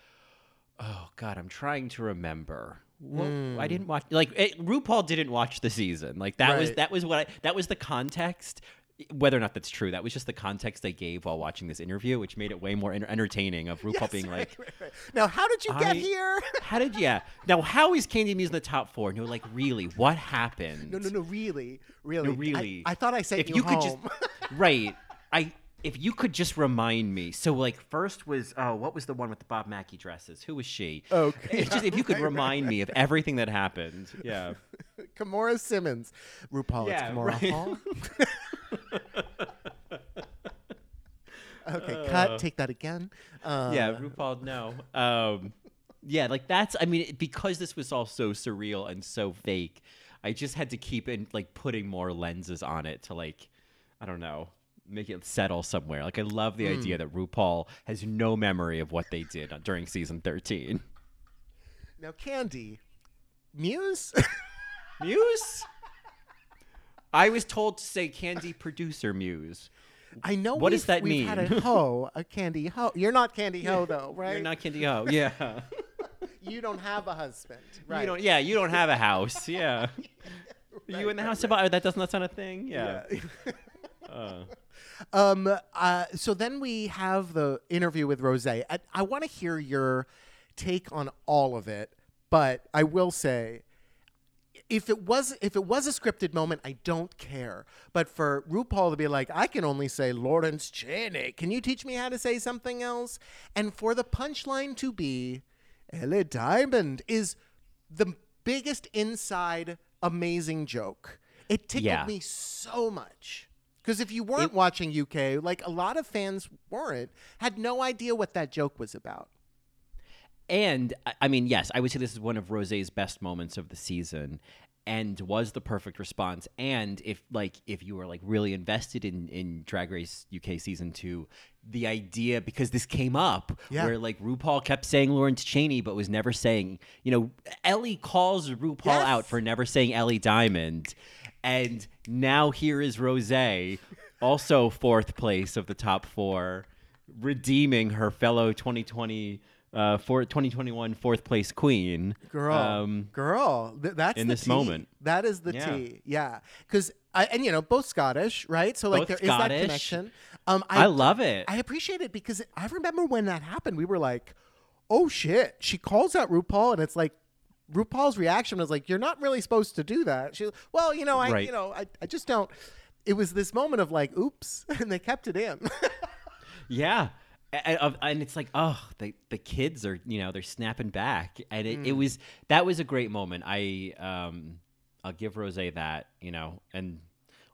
"Oh God, I'm trying to remember." What, hmm. I didn't watch like it, RuPaul didn't watch the season. Like that was that was what I, that was the context. Whether or not that's true, that was just the context I gave while watching this interview, which made it way more enter- entertaining. Of RuPaul Yes, being right, like, right, right. Now, how did you get here? how did yeah? Now how is Kandy Muse in the top four? No, like really, what happened? No, no, no, really, really, No, really. I, I thought I sent if you, you home. could just right, I if you could just remind me. So like first was oh, what was the one with the Bob Mackie dresses? Who was she? Okay, It's just if you could remind me of everything that happened. Yeah. Kimora Simmons, RuPaul. Yeah, it's Kahmora right. Hall. okay, Uh. cut. Take that again. Uh, yeah, RuPaul. No. Um, yeah, like that's. I mean, because this was all so surreal and so fake, I just had to keep in like putting more lenses on it to like, I don't know, make it settle somewhere. Like I love the idea that RuPaul has no memory of what they did during season thirteen. Now, Kandy, Muse. Muse. I was told to say Kandy producer Muse. I know. What does that we've Had a mean? hoe, a Kandy Ho. You're not Kandy Ho though, right? You're not Kandy O. Yeah. You don't have a husband, right? You don't. Yeah, you don't have a house. Yeah. you in the house about that doesn't sound a thing? Yeah. Uh, Um. Uh. So then we have the interview with Rosé. I, I want to hear your take on all of it, but I will say, if it was if it was a scripted moment, I don't care. But for RuPaul to be like, I can only say Lawrence Chaney. Can you teach me how to say something else? And for the punchline to be, Ellie Diamond is the biggest inside amazing joke. It tickled Yeah. me so much. Because if you weren't watching UK, like a lot of fans weren't, had no idea what that joke was about. And I- mean, yes, I would say this is one of Rosé's best moments of the season, and was the perfect response. And if like if you were like really invested in in Drag Race UK season two, the idea because this came up Yeah. where like RuPaul kept saying Lawrence Chaney, but was never saying. You know, Ellie calls RuPaul Yes. out for never saying Ellie Diamond, and now here is Rosé, also fourth place of the top four, redeeming her fellow 2020 uh, for 2021 fourth place queen. Girl, Um, girl, th- that's in the this tea. moment. That is the Yeah. tea. Yeah, because I and you know both Scottish, right? So like Both there is that connection. Um, I love it. I appreciate it because I remember when that happened. We were like, "Oh shit!" She calls out RuPaul, and it's like RuPaul's reaction was like, "You're not really supposed to do that." She, well, you know, I, Right. you know, I, I just don't. It was this moment of like, "Oops," and they kept it in. Yeah. And, and it's like, oh, the the kids are, you know, they're snapping back, and it, it Mm. was that was a great moment. I um, I'll give Rosé that, you know, and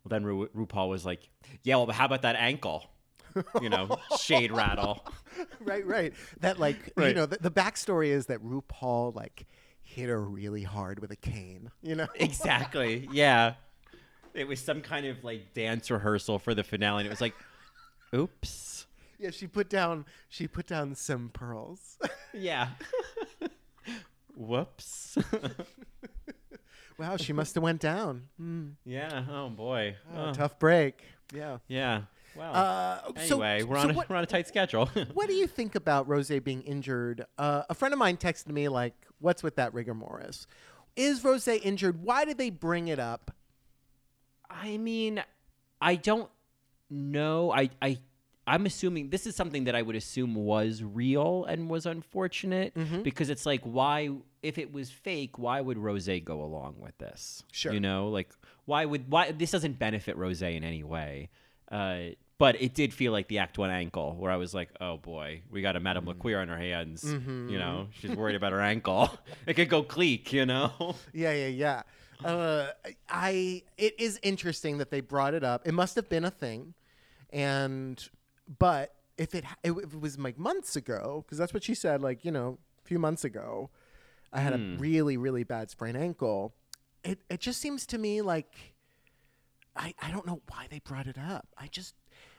well, then Ru- RuPaul was like, yeah, well, but how about that ankle? You know, shade rattle. right, right. That like you know the, the backstory is that RuPaul like hit her really hard with a cane. You know, exactly. Yeah. It was some kind of like dance rehearsal for the finale, and it was like, oops. Yeah. She put down she put down some pearls. Yeah. Whoops. wow, she must have went down. Mm, yeah. Oh boy. Oh, Tough break. Yeah. Yeah. Wow. Uh, so- anyway, we're so on a, what- we're on a tight schedule. What do you think about Rosé being injured? Uh, a friend of mine texted me like, "What's with that rigor mortis? Is Rosé injured? Why did they bring it up?" I mean, I don't know. I I I'm assuming this is something that I would assume was real and was unfortunate Mm-hmm. because it's like why if it was fake, why would Rosé go along with this? Sure. You know, like why would why this doesn't benefit Rosé in any way. Uh but it did feel like the Act One ankle, where I was like, "Oh boy, we got a Madame Mm-hmm. LaQueer on her hands. You know, she's worried about her ankle. It could go cleek. You know." Yeah, yeah, yeah. uh, I it is interesting that they brought it up. It must have been a thing, and but if it if it was like months ago, because that's what she said, like you know, a few months ago, I had a really really bad sprained ankle. It it just seems to me like I I don't know why they brought it up. I just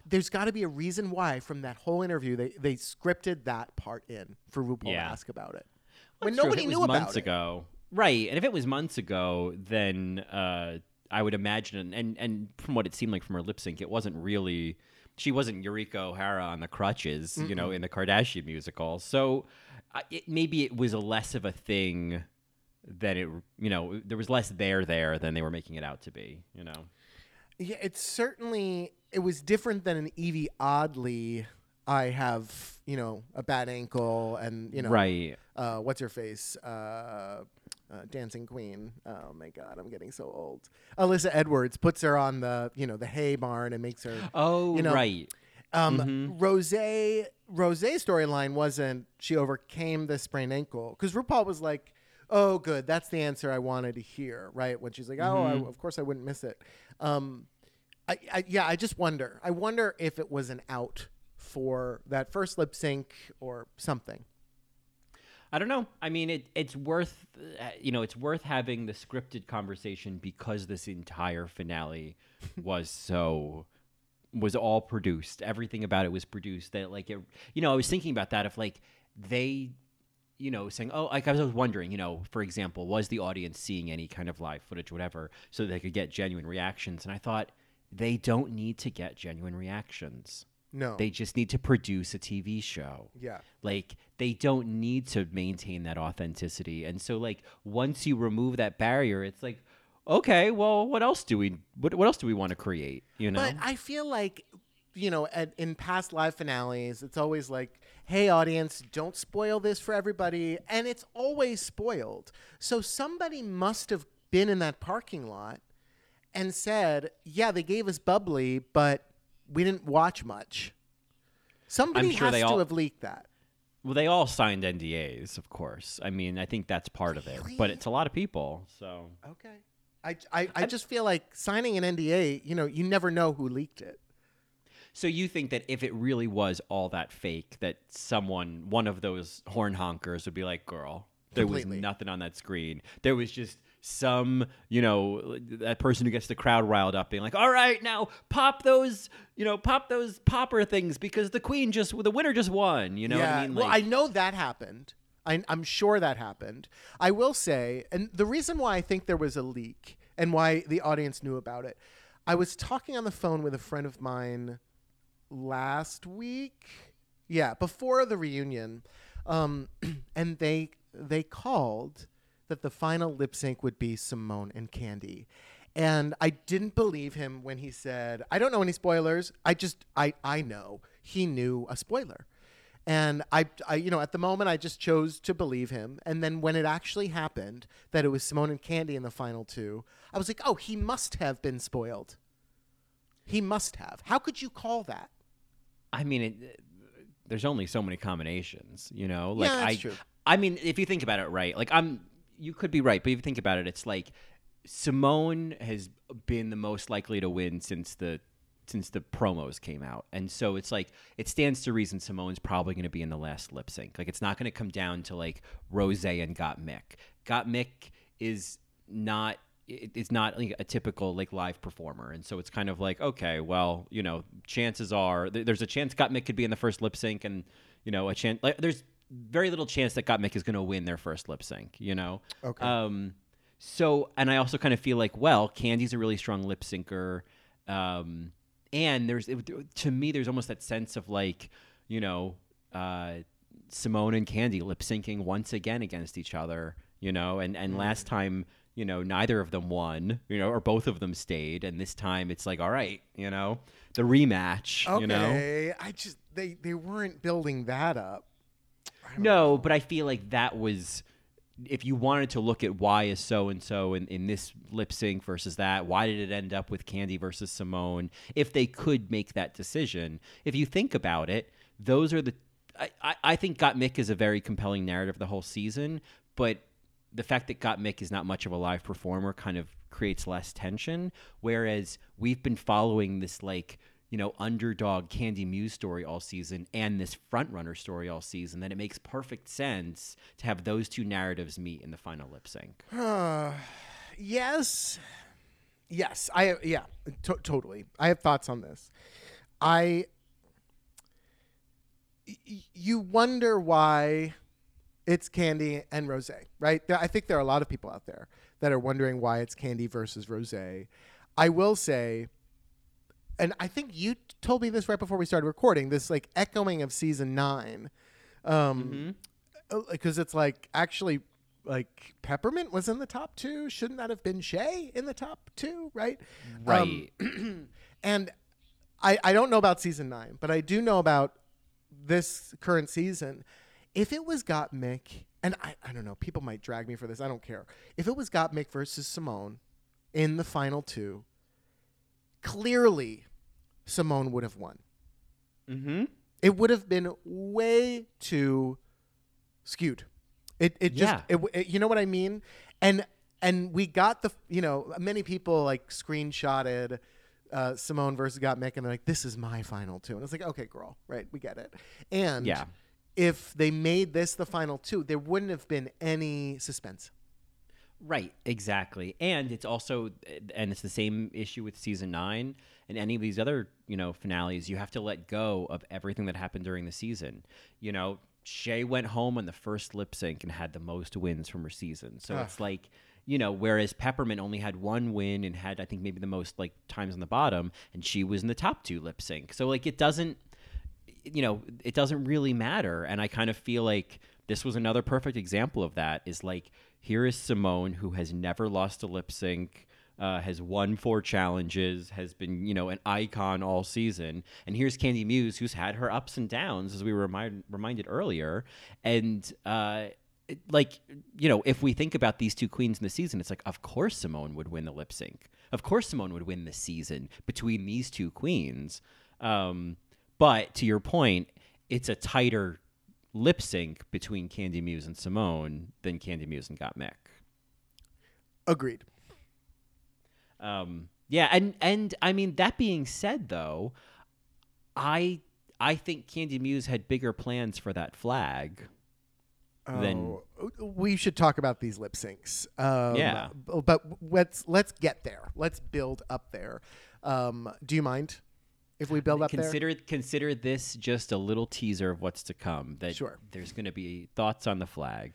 there's got to be a reason why from that whole interview they they scripted that part in for RuPaul Yeah. to ask about it when That's nobody knew about months it. ago, right? And if it was months ago, then uh, I would imagine, and and from what it seemed like from her lip sync, it wasn't really. She wasn't Eureka O'Hara on the crutches, you know, in the Kardashian musical. So uh, it, maybe it was a less of a thing than it, you know, there was less there there than they were making it out to be, you know. Yeah, it's certainly it was different than an Yvie Oddly. I have you know a bad ankle and you know Right. Uh, what's her face? Uh, uh, Dancing Queen. Oh my God, I'm getting so old. Alyssa Edwards puts her on the you know the hay barn and makes her. Oh, you know, right. Um, Rosé Rosé storyline wasn't she overcame the sprained ankle because RuPaul was like, "Oh, good, that's the answer I wanted to hear." Right when she's like, "Oh, I, of course I wouldn't miss it." Um, I, I yeah, I just wonder. I wonder if it was an out for that first lip sync or something. I don't know. I mean, it, it's worth, uh, you know, it's worth having the scripted conversation because this entire finale was so was all produced. Everything about it was produced. That like it, you know, I was thinking about that. If like they, you know, saying, oh, like I was wondering, you know, for example, was the audience seeing any kind of live footage, whatever, so they could get genuine reactions? And I thought they don't need to get genuine reactions. No, They just need to produce a TV show. Yeah. Like they don't need to maintain that authenticity. And so like once you remove that barrier, it's like okay, well, what else do we what, what else do we want to create, you know? But I feel like, you know, at, in past live finales, it's always like, hey, audience, don't spoil this for everybody. And it's always spoiled. So somebody must have been in that parking lot and said, yeah, they gave us bubly, but we didn't watch much. Somebody sure has they to all- have leaked that. Well, they all signed NDAs, of course. I mean, I think that's part of it. But it's a lot of people, so Okay. I, I, I just feel like signing an NDA, you know, you never know who leaked it. So you think that if it really was all that fake, that someone, one of those horn honkers, would be like, "Girl, there Completely. was nothing on that screen. There was just some, you know, that person who gets the crowd riled up, being like, "All right, now pop those, you know, pop those popper things because the queen just, the winner just won." You know yeah. what I mean? well, I know that happened. I, I'm sure that happened. I will say, and the reason why I think there was a leak and why the audience knew about it, I was talking on the phone with a friend of mine last week. Yeah, before the reunion, um, and they they called that the final lip sync would be Symone and Kandy. And I didn't believe him when he said, "I don't know any spoilers. I just I I know he knew a spoiler." And I, I, you know, at the moment, I just chose to believe him. And then when it actually happened, that it was Symone and Kandy in the final two, I was like, oh, he must have been spoiled. He must have. How could you call that? I mean, it, there's only so many combinations, you know. Like Yeah, that's I, true. I mean, if you think about it, right? Like I'm, you could be right, but if you think about it, it's like Symone has been the most likely to win since the since the promos came out, and so it's like it stands to reason Symone's probably going to be in the last lip sync. Like it's not going to come down to like Rosé and Gottmik. Got Mick is not it's not like a typical like live performer and so it's kind of like okay well you know chances are th- there's a chance Got Gottmik could be in the first lip sync and you know a chance like there's very little chance that Gottmik is going to win their first lip sync you know Okay. um so and I also kind of feel like well Kandy's a really strong lip syncer um and there's it, to me there's almost that sense of like you know uh Symone and Kandy lip syncing once again against each other, you know, and, and last time, you know, neither of them won, you know, or both of them stayed, and this time it's like, all right, you know, the rematch, Okay. you know. I just they they weren't building that up. No, but I feel like that was if you wanted to look at why is so and so in in this lip sync versus that, why did it end up with Kandy versus Symone? If they could make that decision, if you think about it, those are the. I, I, I think Gottmik is a very compelling narrative the whole season, but the fact that Gottmik is not much of a live performer kind of creates less tension. Whereas we've been following this like you know underdog Kandy Muse story all season and this frontrunner story all season, then it makes perfect sense to have those two narratives meet in the final lip sync. yes, yes, I yeah, to- totally. I have thoughts on this. I y- you wonder why it's Kandy and Rosé, right? I think there are a lot of people out there that are wondering why it's Kandy versus Rosé. I will say, and I think you told me this right before we started recording. This like echoing of season nine, um, because it's like actually like Peppermint was in the top two. Shouldn't that have been Shea in the top two? Right, Um, Right. and I, I don't know about season nine, but I do know about this current season. If it was Gottmik, and I, I don't know, people might drag me for this. I don't care. If it was Gottmik versus Symone in the final two, clearly Symone would have won. mm-hmm. It would have been way too skewed. It it just Yeah. it, it- you know what I mean? And and we got the you know many people like screenshotted uh, Symone versus Gottmik and they're like this is my final two and it's like okay girl right we get it and Yeah. if they made this the final two there wouldn't have been any suspense. Right, exactly. And it's also and it's the same issue with season 9 and any of these other, you know, finales, you have to let go of everything that happened during the season. You know, Shea went home on the first lip sync and had the most wins from her season. So it's like, you know, whereas Peppermint only had one win and had I think maybe the most like times on the bottom and she was in the top 2 lip sync. So like it doesn't you know, it doesn't really matter. And I kind of feel like this was another perfect example of that. Is like here is Symone who has never lost a lip sync. Uh, has won four challenges, has been you know an icon all season, and here's Kandy Muse who's had her ups and downs as we were remind, reminded earlier, and uh, like you know if we think about these two queens in the season, it's like of course Symone would win the lip sync, of course Symone would win the season between these two queens, um, but to your point, it's a tighter lip sync between Kandy Muse and Symone than Kandy Muse and Gottmik. Agreed. Um, yeah, and and I mean that being said, though, I I think Kandy Muse had bigger plans for that flag. Than Oh, we should talk about these lip syncs. Um, Yeah. but let's let's get there. Let's build up there. Um, do you mind if we build up there? consider consider this just a little teaser of what's to come. That Sure. there's going to be thoughts on the flag.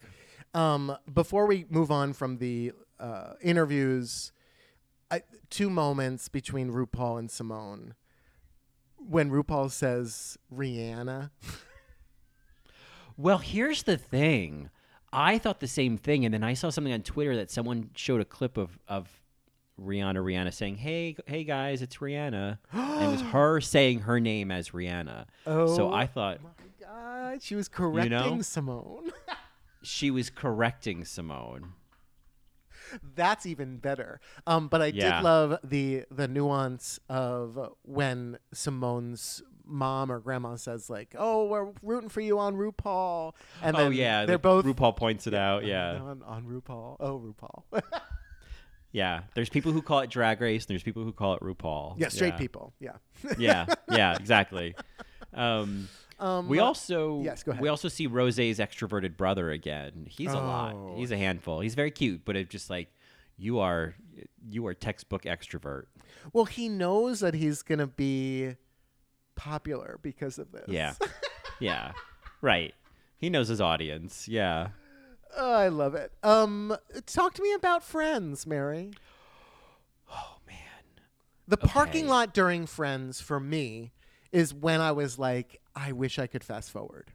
Um, before we move on from the uh, interviews, I, two moments between RuPaul and Symone. When RuPaul says Rihanna, Well, here's the thing. I thought the same thing, and then I saw something on Twitter that someone showed a clip of of Rihanna, Rihanna saying, "Hey, hey guys, it's Rihanna," and it was her saying her name as Rihanna. Oh, so Oh I thought my God, she was correcting know? Symone. she was correcting Symone. That's even better. Um, but I Yeah. did love the the nuance of when Symone's mom or grandma says like, "Oh, we're rooting for you on RuPaul," and oh yeah, they're both RuPaul points it out. Yeah, on, on RuPaul. Oh, RuPaul. yeah. There's people who call it Drag Race, and there's people who call it RuPaul. yeah, straight Yeah. people. Yeah. yeah, yeah, exactly. Um, Um, we also yes, go ahead. we also see Rosé's extroverted brother again. He's a lot. Oh. He's a handful. He's very cute, but it's just like you are you are textbook extrovert. Well, he knows that he's gonna be popular because of this. Yeah, yeah, right. He knows his audience. Yeah. Oh, I love it. Um, talk to me about Friends, Mary. Oh man. The parking lot during Friends for me is when I was like, I wish I could fast forward.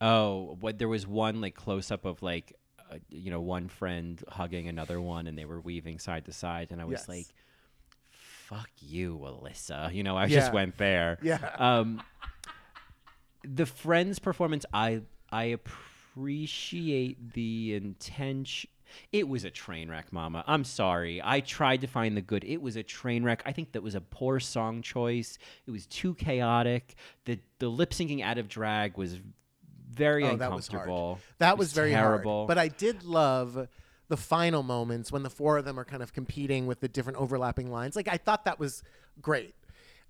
Oh, what there was one like close up of like uh, you know one friend hugging another one, and they were weaving side to side, and I was Yes. like, "Fuck you, Alyssa." You know, I Yeah. just went there. Yeah. Um, the Friends performance, I I appreciate the intention. It was a train wreck, Mama. I'm sorry. I tried to find the good. It was a train wreck. I think that was a poor song choice. It was too chaotic. The the lip syncing out of drag was very Oh, that was uncomfortable. That It was, very terrible. hard. But I did love the final moments when the four of them are kind of competing with the different overlapping lines. Like I thought that was great.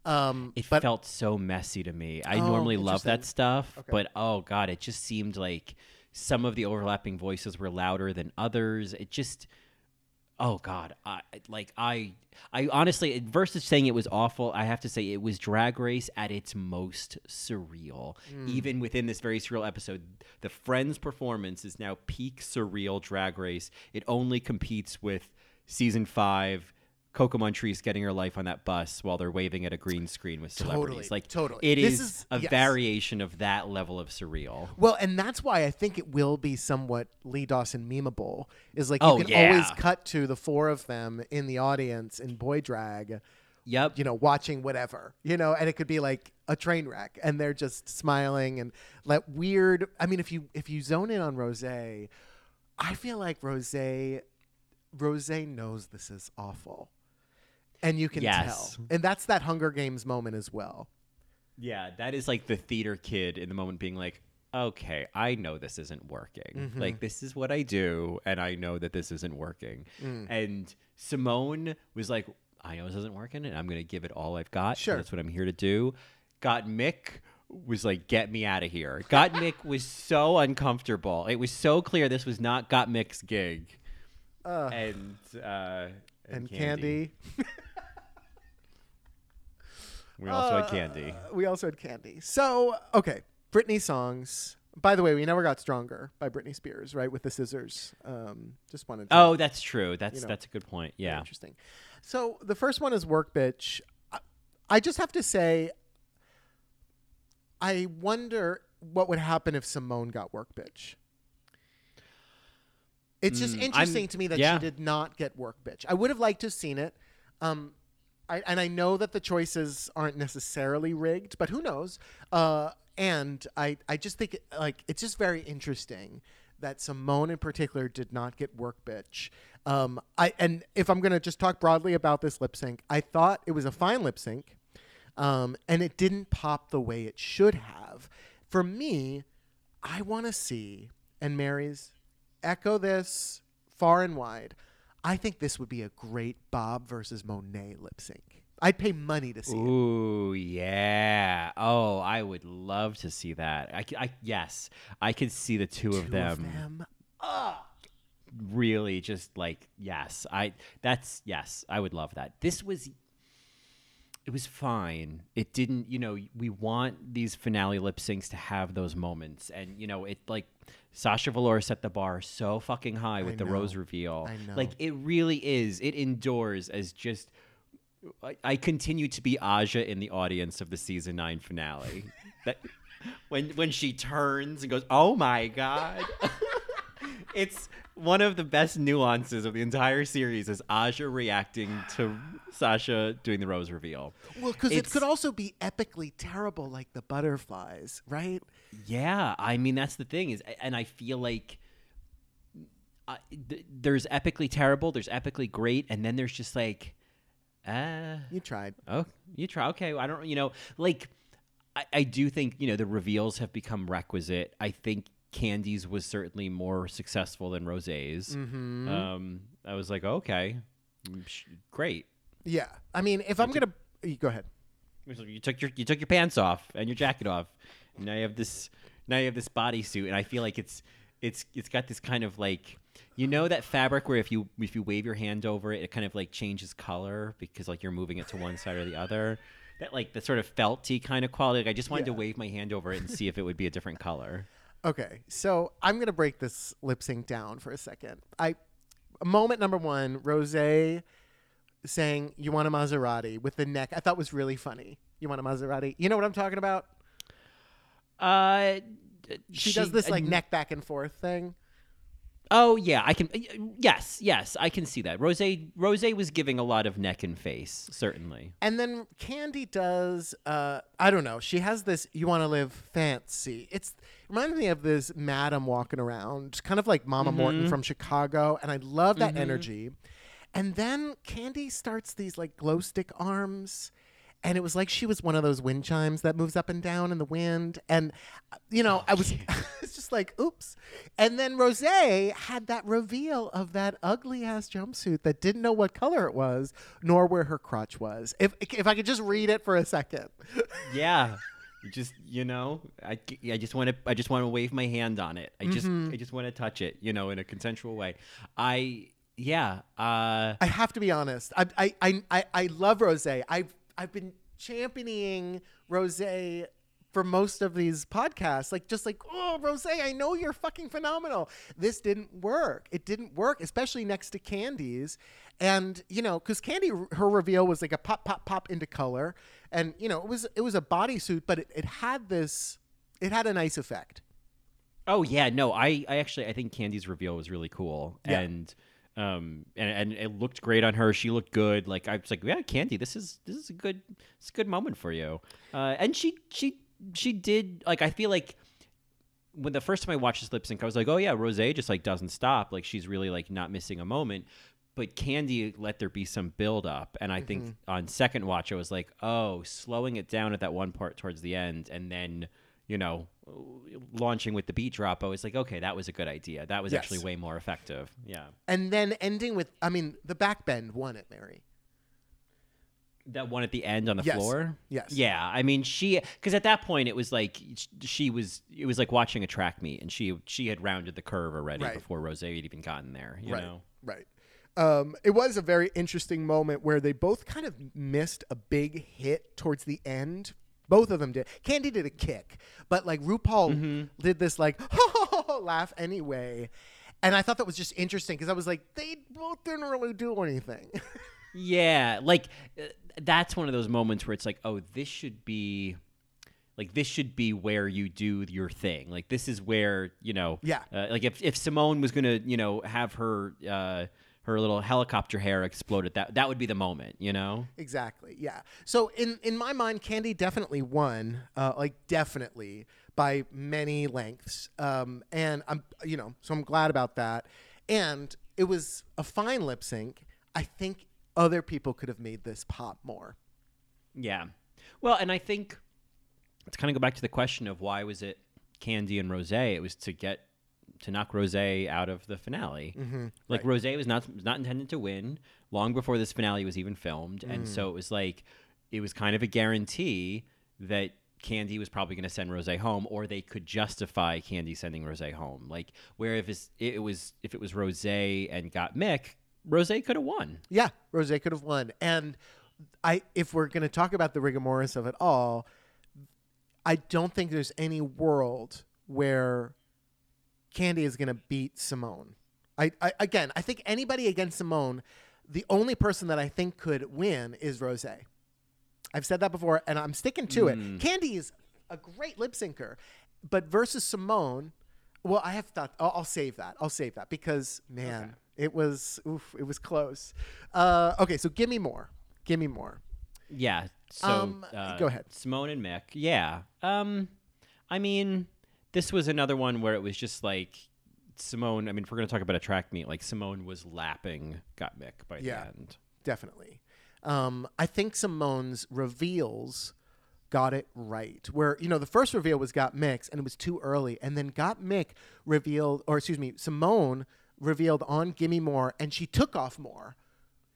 Um, It but felt so messy to me. I Oh, normally love that stuff, Okay. but oh god, it just seemed like some of the overlapping voices were louder than others. It just oh god, I like I I honestly versus saying it was awful, I have to say it was Drag Race at its most surreal. Hmm. Even within this very surreal episode, the Friends performance is now peak surreal Drag Race. It only competes with season 5 Coco Montrese getting her life on that bus while they're waving at a green screen with celebrities. Totally, like totally. it is, is- a yes. variation of that level of surreal. Well, and that's why I think it will be somewhat Lee Dawson memeable. Is like Oh, you can yeah. always cut to the four of them in the audience in boy drag, Yep. you know, watching whatever, you know, and it could be like a train wreck, and they're just smiling and that weird. I mean, if you if you zone in on Rosé, I feel like Rosé, Rosé knows this is awful, and you can Yes. tell, and that's that Hunger Games moment as well. Yeah, that is like the theater kid in the moment being like, okay, I know this isn't working. Mm-hmm. Like, this is what I do, and I know that this isn't working. Mm. And Symone was like, I know this isn't working, and I'm going to give it all I've got. Sure. That's what I'm here to do. Gottmik was like, get me out of here. Got Mick was so uncomfortable. It was so clear this was not Gottmik's gig. and, uh, And Kandy, We also had Kandy. we also had Kandy. So okay, Britney songs. By the way, we never got stronger by Britney Spears, right? With the scissors. Um, just wanted. to Oh, that's true. That's know, that's a good point. Yeah. Interesting. So the first one is Work Bitch. I, I just have to say, I wonder what would happen if Symone got Work Bitch. It's just Mm, I'm- interesting to me that yeah. she did not get Work Bitch. I would have liked to have seen it. Um, I, and I know that the choices aren't necessarily rigged, but who knows? Uh, and I, I just think like it's just very interesting that Symone in particular did not get work bitch. Um, I and if I'm gonna just talk broadly about this lip sync, I thought it was a fine lip sync, um, and it didn't pop the way it should have. For me, I want to see and Mary's echo this far and wide. I think this would be a great Bob versus Monet lip sync. I'd pay money to see it. Ooh, yeah. Oh, I would love to see that. I, I- yes, I could see the two, of Two them, of them. really just like yes. I that's yes, I would love that. This was it was fine. It didn't, you know, we want these finale lip syncs to have those moments and you know, it like Sasha Velour set the bar so fucking high with the know. rose reveal. I know. Like it really is. It endures as just I, I continue to be Aja in the audience of the season nine finale. that when when she turns and goes, "Oh my god!" it's one of the best nuances of the entire series is Aja reacting to Sasha doing the rose reveal. Well, because it could also be epically terrible, like the butterflies, right? Yeah, I mean that's the thing is, and I feel like uh, th- there's epically terrible, there's epically great, and then there's just like, ah. You tried. Oh, you try. Okay, I don't. You know, like I, I do think you know the reveals have become requisite. I think Kandy's was certainly more successful than Rosé's. Mm-hmm. Um, I was like, okay, great. Yeah. I mean, if I'm gonna, go ahead. You took your you took your pants off and your jacket off. Now you have this now you have this bodysuit, and I feel like it's it's it's got this kind of like you know that fabric where if you if you wave your hand over it, it kind of like changes color because like you're moving it to one side or the other. That like the sort of felty kind of quality. Like I just wanted to wave my hand over it and see if it would be a different color. Okay, so I'm gonna break this lip sync down for a second. I moment number one, Rosé saying "You want a Maserati" with the neck. I thought was really funny. You want a Maserati? You know what I'm talking about? Uh, She, does this like neck back and forth thing. Oh yeah, I can. Yes, yes, I can see that. Rosé Rosé was giving a lot of neck and face, certainly. And then Kandy does uh I don't know, she has this you want to live fancy. It's reminds me of this madam walking around, kind of like Mama Morton mm-hmm. from Chicago, and I love that mm-hmm. energy. And then Kandy starts these like glow stick arms and it was like she was one of those wind chimes that moves up and down in the wind. And you know, I was it's just like, oops. And then Rosé had that reveal of that ugly ass jumpsuit that didn't know what color it was, nor where her crotch was. If if I could just read it for a second. Yeah. Just you know, I, I just want to I just want to wave my hand on it. I just Mm-hmm. I just want to touch it, you know, in a consensual way. I yeah, uh I have to be honest. I I I I, I love Rosé. I've I've been championing Rosé for most of these podcasts. Like just like, oh Rosé, I know you're fucking phenomenal. This didn't work. It didn't work, especially next to Kandy's. And you know, because Kandy, her reveal was like a pop, pop, pop into color, and you know, it was it was a bodysuit, but it, it had this, it had a nice effect. Oh yeah, no, I, I actually I think Kandy's reveal was really cool, Yeah. and um and, and it looked great on her. She looked good. Like I was like, yeah, Kandy, this is this is a good it's a good moment for you. Uh, and she she she did like I feel like when the first time I watched this lip sync, I was like, oh yeah, Rosé just like doesn't stop. Like she's really like not missing a moment. But Kandy let there be some build up, and I think mm-hmm. on second watch, I was like, oh, slowing it down at that one part towards the end, and then you know launching with the beat drop. I was like, okay, that was a good idea. That was Yes. actually way more effective. Yeah, And then ending with, I mean, the back bend won it, Mary. that one at the end on the Yes. floor. Yes. Yeah, I mean she because at that point it was like she was it was like watching a track meet, and she she had rounded the curve already Right. before Rosé had even gotten there. You right, know. right. Um, it was a very interesting moment where they both kind of missed a big hit towards the end. Both of them did. Kandy did a kick, but like RuPaul Mm-hmm. did this like laugh anyway, and I thought that was just interesting because I was like, they both didn't really do anything. Yeah, like uh, that's one of those moments where it's like, oh, this should be like this should be where you do your thing. Like this is where, you know, Yeah. Uh, like if if Symone was going to, you know, have her uh her little helicopter hair exploded, that that would be the moment, you know? Exactly. Yeah. So in in my mind, Kandy definitely won. Uh, like definitely by many lengths. Um, and I'm you know so I'm glad about that. And it was a fine lip sync. I think other people could have made this pop more. Yeah. Well, and I think let's kind of go back to the question of why was it Kandy and Rosé? It was to get to knock Rosé out of the finale. Mm-hmm, like Rosé was not was not intended to win long before this finale was even filmed, and so it was like it was kind of a guarantee that Kandy was probably going to send Rosé home, or they could justify Kandy sending Rosé home. Like where if it was if it was Rosé and got Mick, Rosé could have won. Yeah, Rosé could have won. And I if we're going to talk about the rigor mortis of it all, I don't think there's any world where Kandy is going to beat Symone. I, I again, I think anybody against Symone, the only person that I think could win is Rosé. I've said that before, and I'm sticking to it. Kandy is a great lip syncer, but versus Symone, well, I have thought I'll, I'll save that. I'll save that because man, it was oof, it was close. Uh, okay, so give me more. Give me more. Yeah. So Um, uh, go ahead. Symone and Mick. Yeah. Um, I mean, this was another one where it was just like Symone. I mean, if we're gonna talk about a track meet, like Symone was lapping Gottmik by Yeah. the end. Definitely. Um, I think Symone's reveals got it right. Where, you know, the first reveal was Gottmik's and it was too early. And then Gottmik revealed, or excuse me, Symone revealed on Gimme More and she took off more,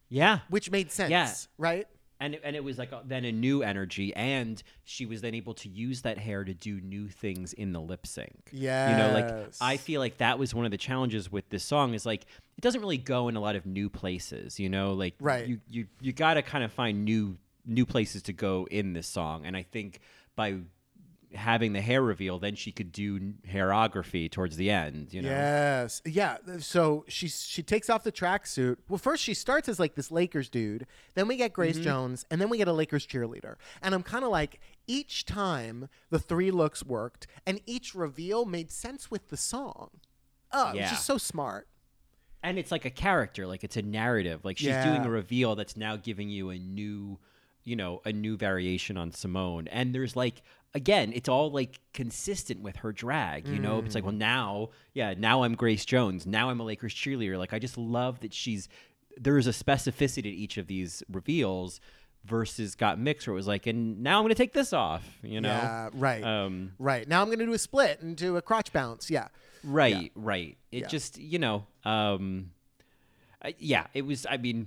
Yeah. which made sense. Yeah. Right? And it, and it was like a, then a new energy, and she was then able to use that hair to do new things in the lip sync. Yeah. You know, like I feel like that was one of the challenges with this song is like it doesn't really go in a lot of new places. You know, like Right. you you you got to kind of find new new places to go in this song, and I think by having the hair reveal, then she could do hairography towards the end. You know, Yes. Yeah. So she she takes off the tracksuit. Well, first she starts as like this Lakers dude. Then we get Grace Mm-hmm. Jones, and then we get a Lakers cheerleader. And I'm kind of like, each time the three looks worked, and each reveal made sense with the song. Oh, Yeah. just so smart. and it's like a character like it's a narrative like she's Yeah. doing a reveal that's now giving you a new you know a new variation on simone and there's like again it's all like consistent with her drag you know it's like well now yeah now i'm grace jones now i'm a lakers cheerleader like i just love that she's there's a specificity to each of these reveals versus Gottmik's where it was like, and now I'm going to take this off, you know? Yeah, right. Um, right. Now I'm going to do a split and do a crotch bounce. Yeah. Right, right. It Yeah. just, you know, um, I- yeah, it was. I mean,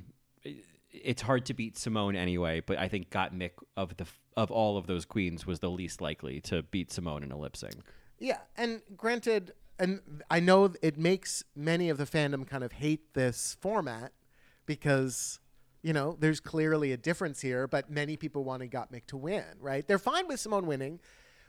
it's hard to beat Symone anyway, but I think Gottmik of the of all of those queens was the least likely to beat Symone in a lip sync. Yeah, and granted, and I know it makes many of the fandom kind of hate this format because you know there's clearly a difference here, but many people wanted Gottmik to win, right? They're fine with Symone winning,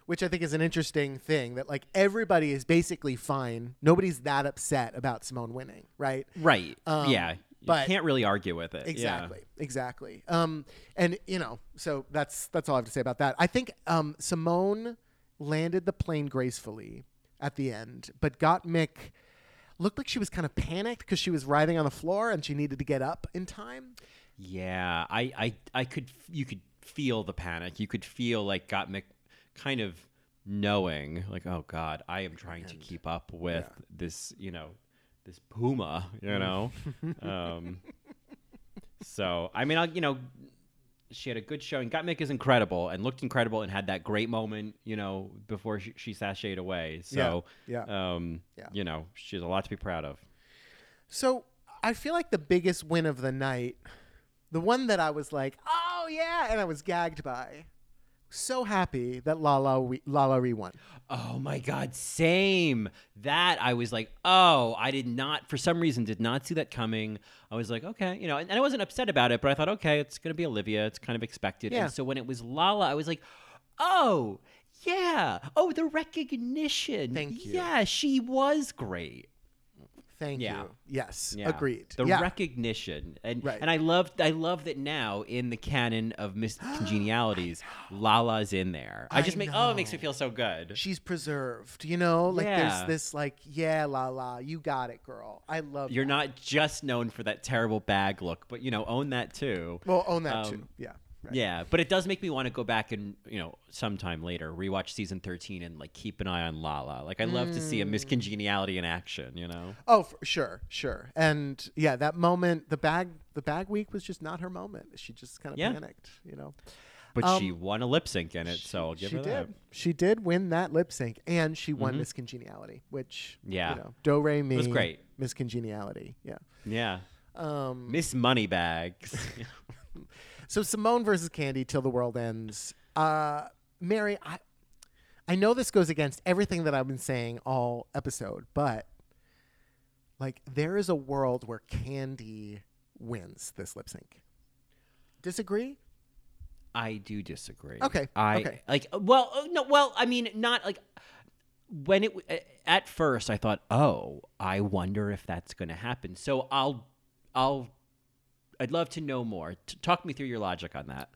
which I think is an interesting thing that like everybody is basically fine. Nobody's that upset about Symone winning, right? Right. Um, yeah. But- you can't really argue with it. Yeah. Exactly. Exactly. Um, and you know, so that's that's all I have to say about that. I think um, Symone landed the plane gracefully at the end, but Gottmik looked like she was kind of panicked because she was writhing on the floor and she needed to get up in time. Yeah, I, I, I could, you could feel the panic. You could feel like Gottmik kind of knowing, like, oh God, I am trying to keep up with this, you know, this puma, you know. um, so I mean, I, you know, she had a good showing. Gottmik is incredible and looked incredible and had that great moment, you know, before she, she sashayed away. So, Yeah, um, Yeah. you know, she has a lot to be proud of. So I feel like the biggest win of the night, the one that I was like, oh yeah, and I was gagged by. So happy that Lala we- LaLa Ri won. Oh my god, same. That I was like, oh, I did not for some reason did not see that coming. I was like, okay, you know, and, and I wasn't upset about it, but I thought, okay, it's gonna be Olivia. It's kind of expected. Yeah. And so when it was Lala, I was like, oh, yeah. Oh, the recognition. Thank you. Yeah, she was great. Thank Yeah. you. Yes, Yeah. agreed. The yeah. recognition, and Right. and I love I love that now in the canon of Miss Congenialities, Lala's in there. I I just make oh, it makes me feel so good. she's preserved. You know, like there's this like, yeah, la la, you got it, girl. I love. You're that. not just known for that terrible bag look, but you know, own that too. Well, own that Um, too. Yeah. Right. Yeah, but it does make me want to go back and you know sometime later rewatch season thirteen and like keep an eye on Lala. Like I love to see a Mm. Miss Congeniality in action. You know, Oh, for, sure, sure. And yeah, that moment, the bag, the bag week was just not her moment. She just kind of Yeah. panicked. You know. but she Um, won a lip sync in it, so I'll give she her did. that. She did win that lip sync, and she won Mhm. Miss Congeniality, which Yeah. you know, Do Re Mi was great. Miss Congeniality. Yeah. Yeah, Um, Miss Moneybags. So Symone versus Kandy till the world ends. Uh, Mary, I, I know this goes against everything that I've been saying all episode, but like there is a world where Kandy wins this lip sync. Disagree? I do disagree. Okay, I okay. like well uh, no well I mean not like when it at first I thought oh I wonder if that's going to happen. So I'll I'll I'd love to know more. T- talk me through your logic on that.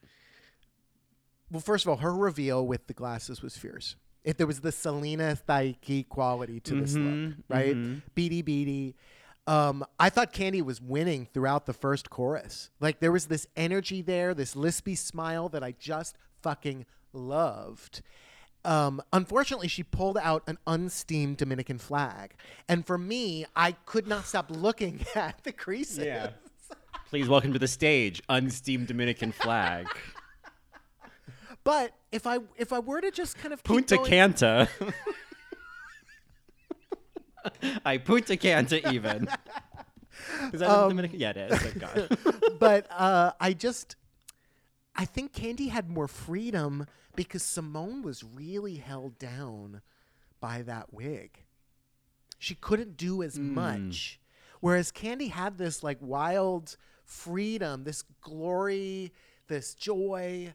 Well, first of all, her reveal with the glasses was fierce. If there was the Selena Thaiki quality to this look, right? mhm. Beady beady. Um, I thought Kandy was winning throughout the first chorus. Like there was this energy there, this lispy smile that I just fucking loved. Um, unfortunately, she pulled out an unsteamed Dominican flag, and for me, I could not stop looking at the creases. Please welcome to the stage unsteamed Dominican flag. But if I if I were to just kind of Punta going- Canta. I Punta Canta even. Is that Um, Dominican? Yeah, it is. Thank God. but uh, I just, I think Kandy had more freedom because Symone was really held down by that wig. She couldn't do as much, whereas Kandy had this like wild freedom, this glory, this joy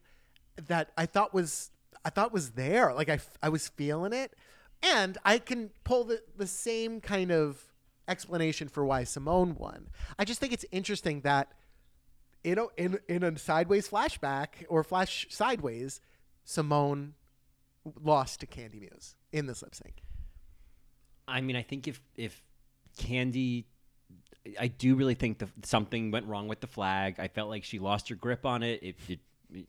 that I thought was I thought was there. Like I, I was feeling it, and I can pull the the same kind of explanation for why Symone won. I just think it's interesting that in a, in in a sideways flashback or flash sideways, Symone lost to Kandy Muse in this lip sync. I mean, I think if if Kandy, I do really think the, something went wrong with the flag. I felt like she lost her grip on it. It, it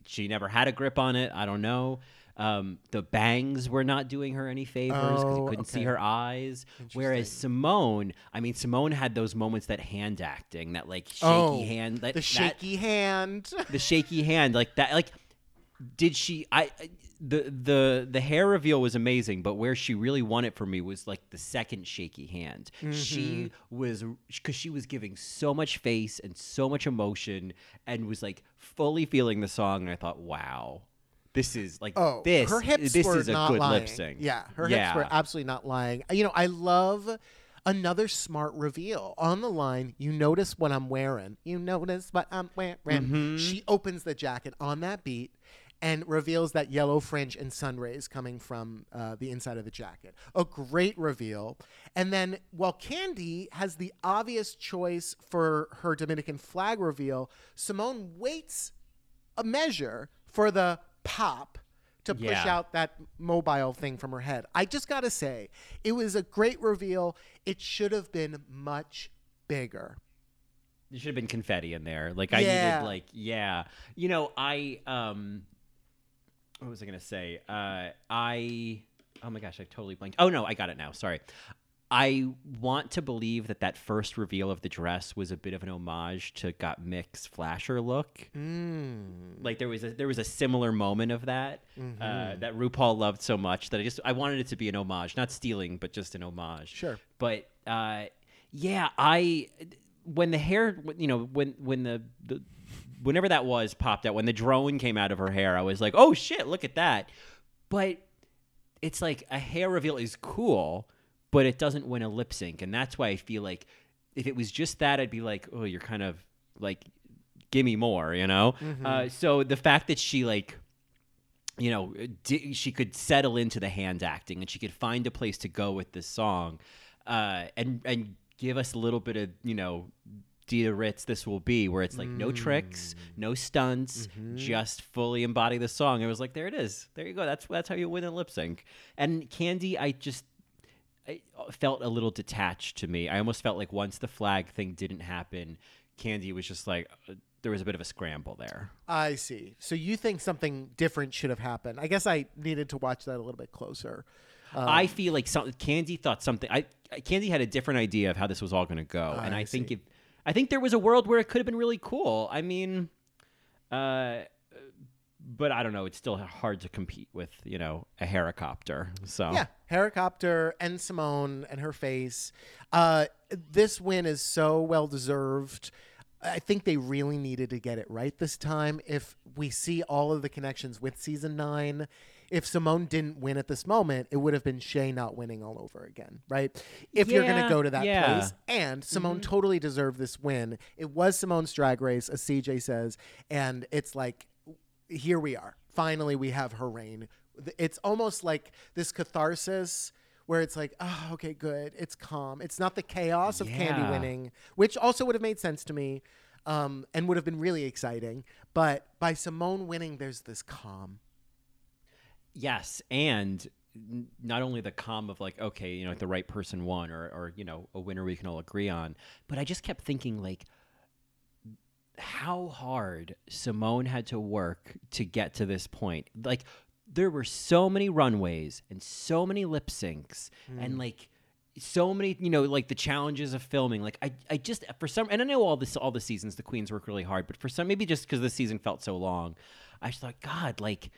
she never had a grip on it. I don't know. Um, the bangs were not doing her any favors because you Oh, couldn't see her eyes. Whereas Symone, I mean, Symone had those moments that hand acting, that like shaky Oh, hand, that, the that- shaky hand. the shaky hand, like that, like. Did she? I- the the the hair reveal was amazing, but where she really won it for me was like the second shaky hand. She was because she was giving so much face and so much emotion, and was like fully feeling the song. And I thought, wow, this is like Oh, this. her hips this were is a not good lying. lip sync. Yeah, her yeah. hips were absolutely not lying. You know, I love another smart reveal on the line. You notice what I'm wearing. You notice what I'm wearing. Mm-hmm. She opens the jacket on that beat. And reveals that yellow fringe and sun rays coming from uh, the inside of the jacket. A great reveal. And then, while Kandy has the obvious choice for her Dominican flag reveal, Symone waits a measure for the pop to push Yeah. out that mobile thing from her head. I just got to say, it was a great reveal. It should have been much bigger. There should have been confetti in there. Like I Yeah. needed like yeah. You know, I um what was I gonna say? Uh I oh my gosh, I totally blanked. Oh no, I got it now. Sorry. I want to believe that that first reveal of the dress was a bit of an homage to Gottmik's flasher look. Like there was a there was a similar moment of that uh, that RuPaul loved so much that I just I wanted it to be an homage, not stealing, but just an homage. Sure. But uh, yeah, I when the hair, you know, when when the, the whenever that was popped out, when the drone came out of her hair, I was like, oh shit, look at that. But it's like a hair reveal is cool, but it doesn't win a lip sync, and that's why I feel like if it was just that, I'd be like, oh, you're kind of like, give me more, you know. Uh, so the fact that she like you know, she could settle into the hand acting and she could find a place to go with this song, uh, and and give us a little bit of you know, Dita Ritz, this will be where it's like no tricks, mm. no stunts, mm-hmm. just fully embody the song. It was like there it is, there you go. That's that's how you win a lip sync. And Kandy, I just. I uh, felt a little detached to me. I almost felt like once the flag thing didn't happen, Kandy was just like uh, there was a bit of a scramble there. I see. So you think something different should have happened? I guess I needed to watch that a little bit closer. Um, I feel like some, Kandy thought something. I Kandy had a different idea of how this was all going to go, and I I, think see. I think there was a world where it could have been really cool. I mean, uh, but I don't know. It's still hard to compete with you know a helicopter. So Yeah, Helicopter and Symone and her face. Uh, this win is so well deserved. I think they really needed to get it right this time. If we see all of the connections with season nine, if Symone didn't win at this moment, it would have been Shea not winning all over again, right? If you're going to go to that yeah. place. And Symone totally deserved this win. It was Symone's drag race, as CJ says. And it's like, here we are. Finally, we have her reign. It's almost like this catharsis where it's like, oh, okay, good. It's calm. It's not the chaos of Kandy winning, which also would have made sense to me um, and would have been really exciting. But by Symone winning, there's this calm. Yes, and not only the calm of like, okay, you know, the right person won, or or you know, a winner we can all agree on, but I just kept thinking like, how hard Symone had to work to get to this point. Like, there were so many runways and so many lip syncs, and mm. like. So many, you know, like the challenges of filming. Like I, I just for some, and I know all this, all the seasons, the queens work really hard, but for some, maybe just because the season felt so long, I just thought, God, like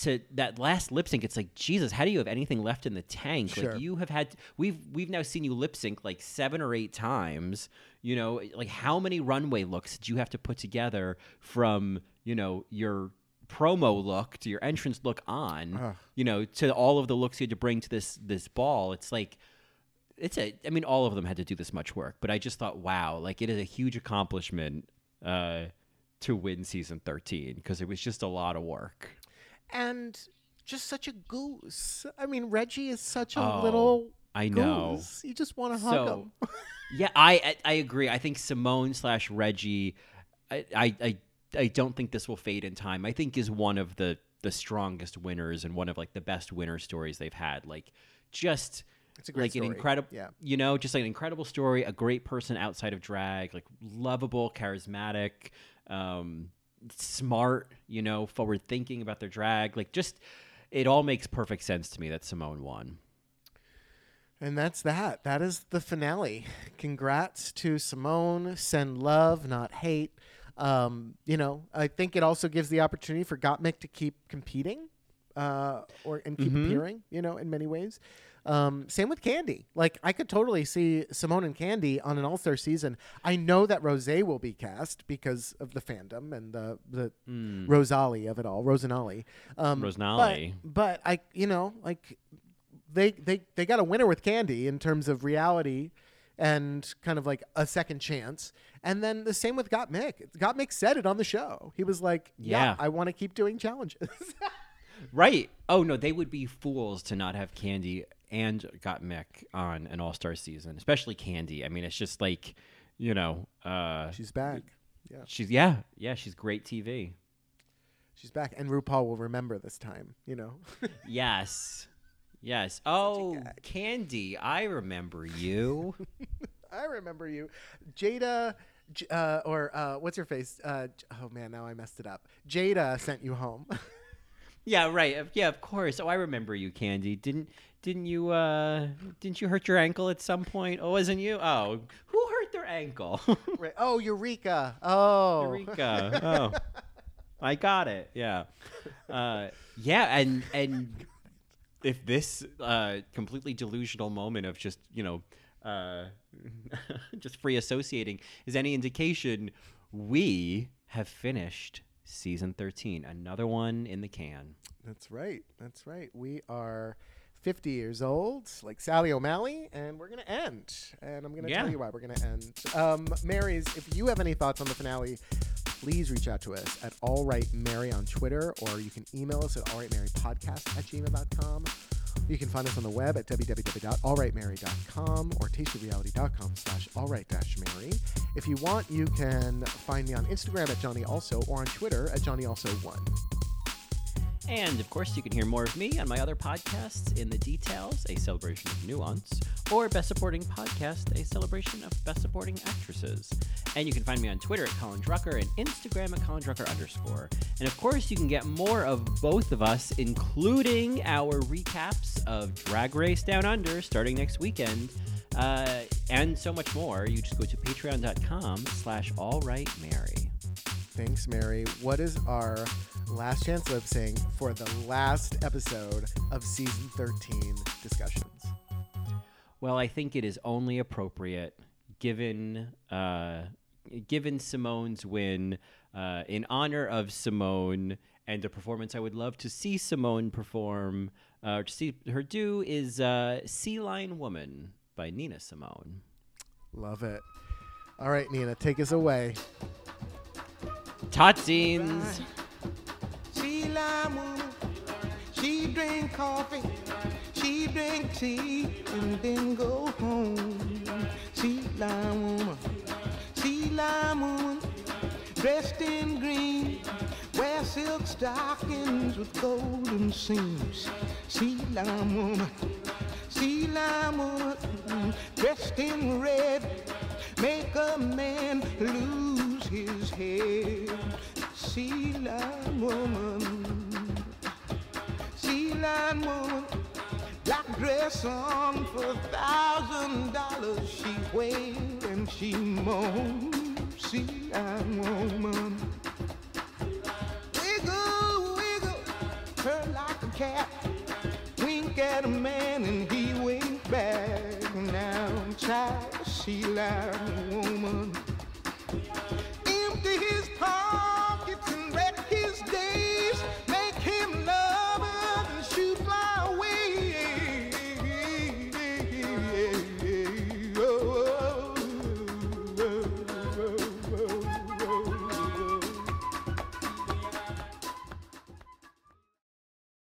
to that last lip sync, it's like Jesus. How do you have anything left in the tank? Sure. Like you have had we've we've now seen you lip sync like seven or eight times. You know, like how many runway looks did you have to put together from you know your promo look to your entrance look on? You know, to all of the looks you had to bring to this this ball. It's like it's a i mean all of them had to do this much work but i just thought wow like it is a huge accomplishment uh to win season 13 because it was just a lot of work And just such a goose. I mean, Reggie is such a Oh, little I know. goose. You just want to hug So- him. yeah i I, I agree i think simone slash reggie I, I i i don't think this will fade in time i think is one of the the strongest winners and one of like the best winner stories they've had like just It's a great like story. an incredible Yeah. you know just like an incredible story a great person outside of drag like lovable charismatic um smart, you know, forward thinking about their drag. Like just it all makes perfect sense to me that Symone won. And that's that. That is the finale. Congrats to Symone. Send love, not hate. Um, you know, I think it also gives the opportunity for Gottmik to keep competing, uh, or and keep appearing. You know, in many ways. Um, same with Kandy. Like I could totally see Symone and Kandy on an All Star season. I know that Rosé will be cast because of the fandom and the the Rosalie of it all, Rosanali. Um, Rosanali. But, but I, you know, like they they they got a winner with Kandy in terms of reality and kind of like a second chance. And then the same with Gottmik. Got Mick said it on the show. He was like, "Yeah, Yeah. I want to keep doing challenges." Right. Oh no, they would be fools to not have Kandy and Gottmik on an All Star season, especially Kandy. I mean, it's just like, you know, uh, She's back. Yeah, she's yeah, yeah, she's great TV. she's back, and RuPaul will remember this time. You know, Yes, yes. Oh, Kandy, I remember you. I remember you, Jaida. Uh, or uh, what's your face? Uh, oh man, now I messed it up. Jaida sent you home. yeah, right. Yeah, of course. Oh, I remember you, Kandy. Didn't didn't you uh didn't you hurt your ankle at some point? Oh, wasn't you? Oh, who hurt their ankle? Oh, Eureka. Oh, Eureka. Oh, I got it. Yeah, uh, yeah, and and if this uh, completely delusional moment of just you know uh, just free associating is any indication, we have finished season thirteen. Another one in the can. That's right. That's right. We are 50 years old, like Sally O'Malley, and we're going to end. And I'm going to Yeah. tell you why we're going to end. Um, Marys, if you have any thoughts on the finale, please reach out to us at All Right Mary on Twitter, or you can email us at allrightmarypodcast at gmail.com. You can find us on the web at www.allrightmary.com or tastyreality.com slash allright-mary. If you want, you can find me on Instagram at Johnny Also or on Twitter at Johnny Also1. And of course, you can hear more of me on my other podcasts, In the Details, a celebration of nuance, or Best Supporting Podcast, a celebration of Best Supporting Actresses. And you can find me on Twitter at Colin Drucker and Instagram at Colin Drucker underscore. And of course, you can get more of both of us, including our recaps of Drag Race Down Under starting next weekend. Uh, and so much more. You just go to patreon.com slash all right Mary. Thanks, Mary. What is our last chance lip sync for the last episode of season 13 discussions? Well, I think it is only appropriate, given uh, given Symone's win, uh, in honor of Symone and the performance I would love to see Symone perform, uh, or to see her do, is uh, "Sea Lion Woman" by Nina Simone. Love it. All right, Nina, take us away. Totsines. Lime woman, she drink coffee, she drink tea, and then go home. She lime woman, she lime woman, dressed in green, wear silk stockings with golden seams. She lime woman, she lime woman, dressed in red, make a man lose his head. Sea lion woman, sea lion woman, black dress on for a thousand dollars. She wailed and she moaned. Sea lion woman, wiggle, wiggle, her like a cat. Wink at a man and he winked back. Now I'm tired, sea lion woman.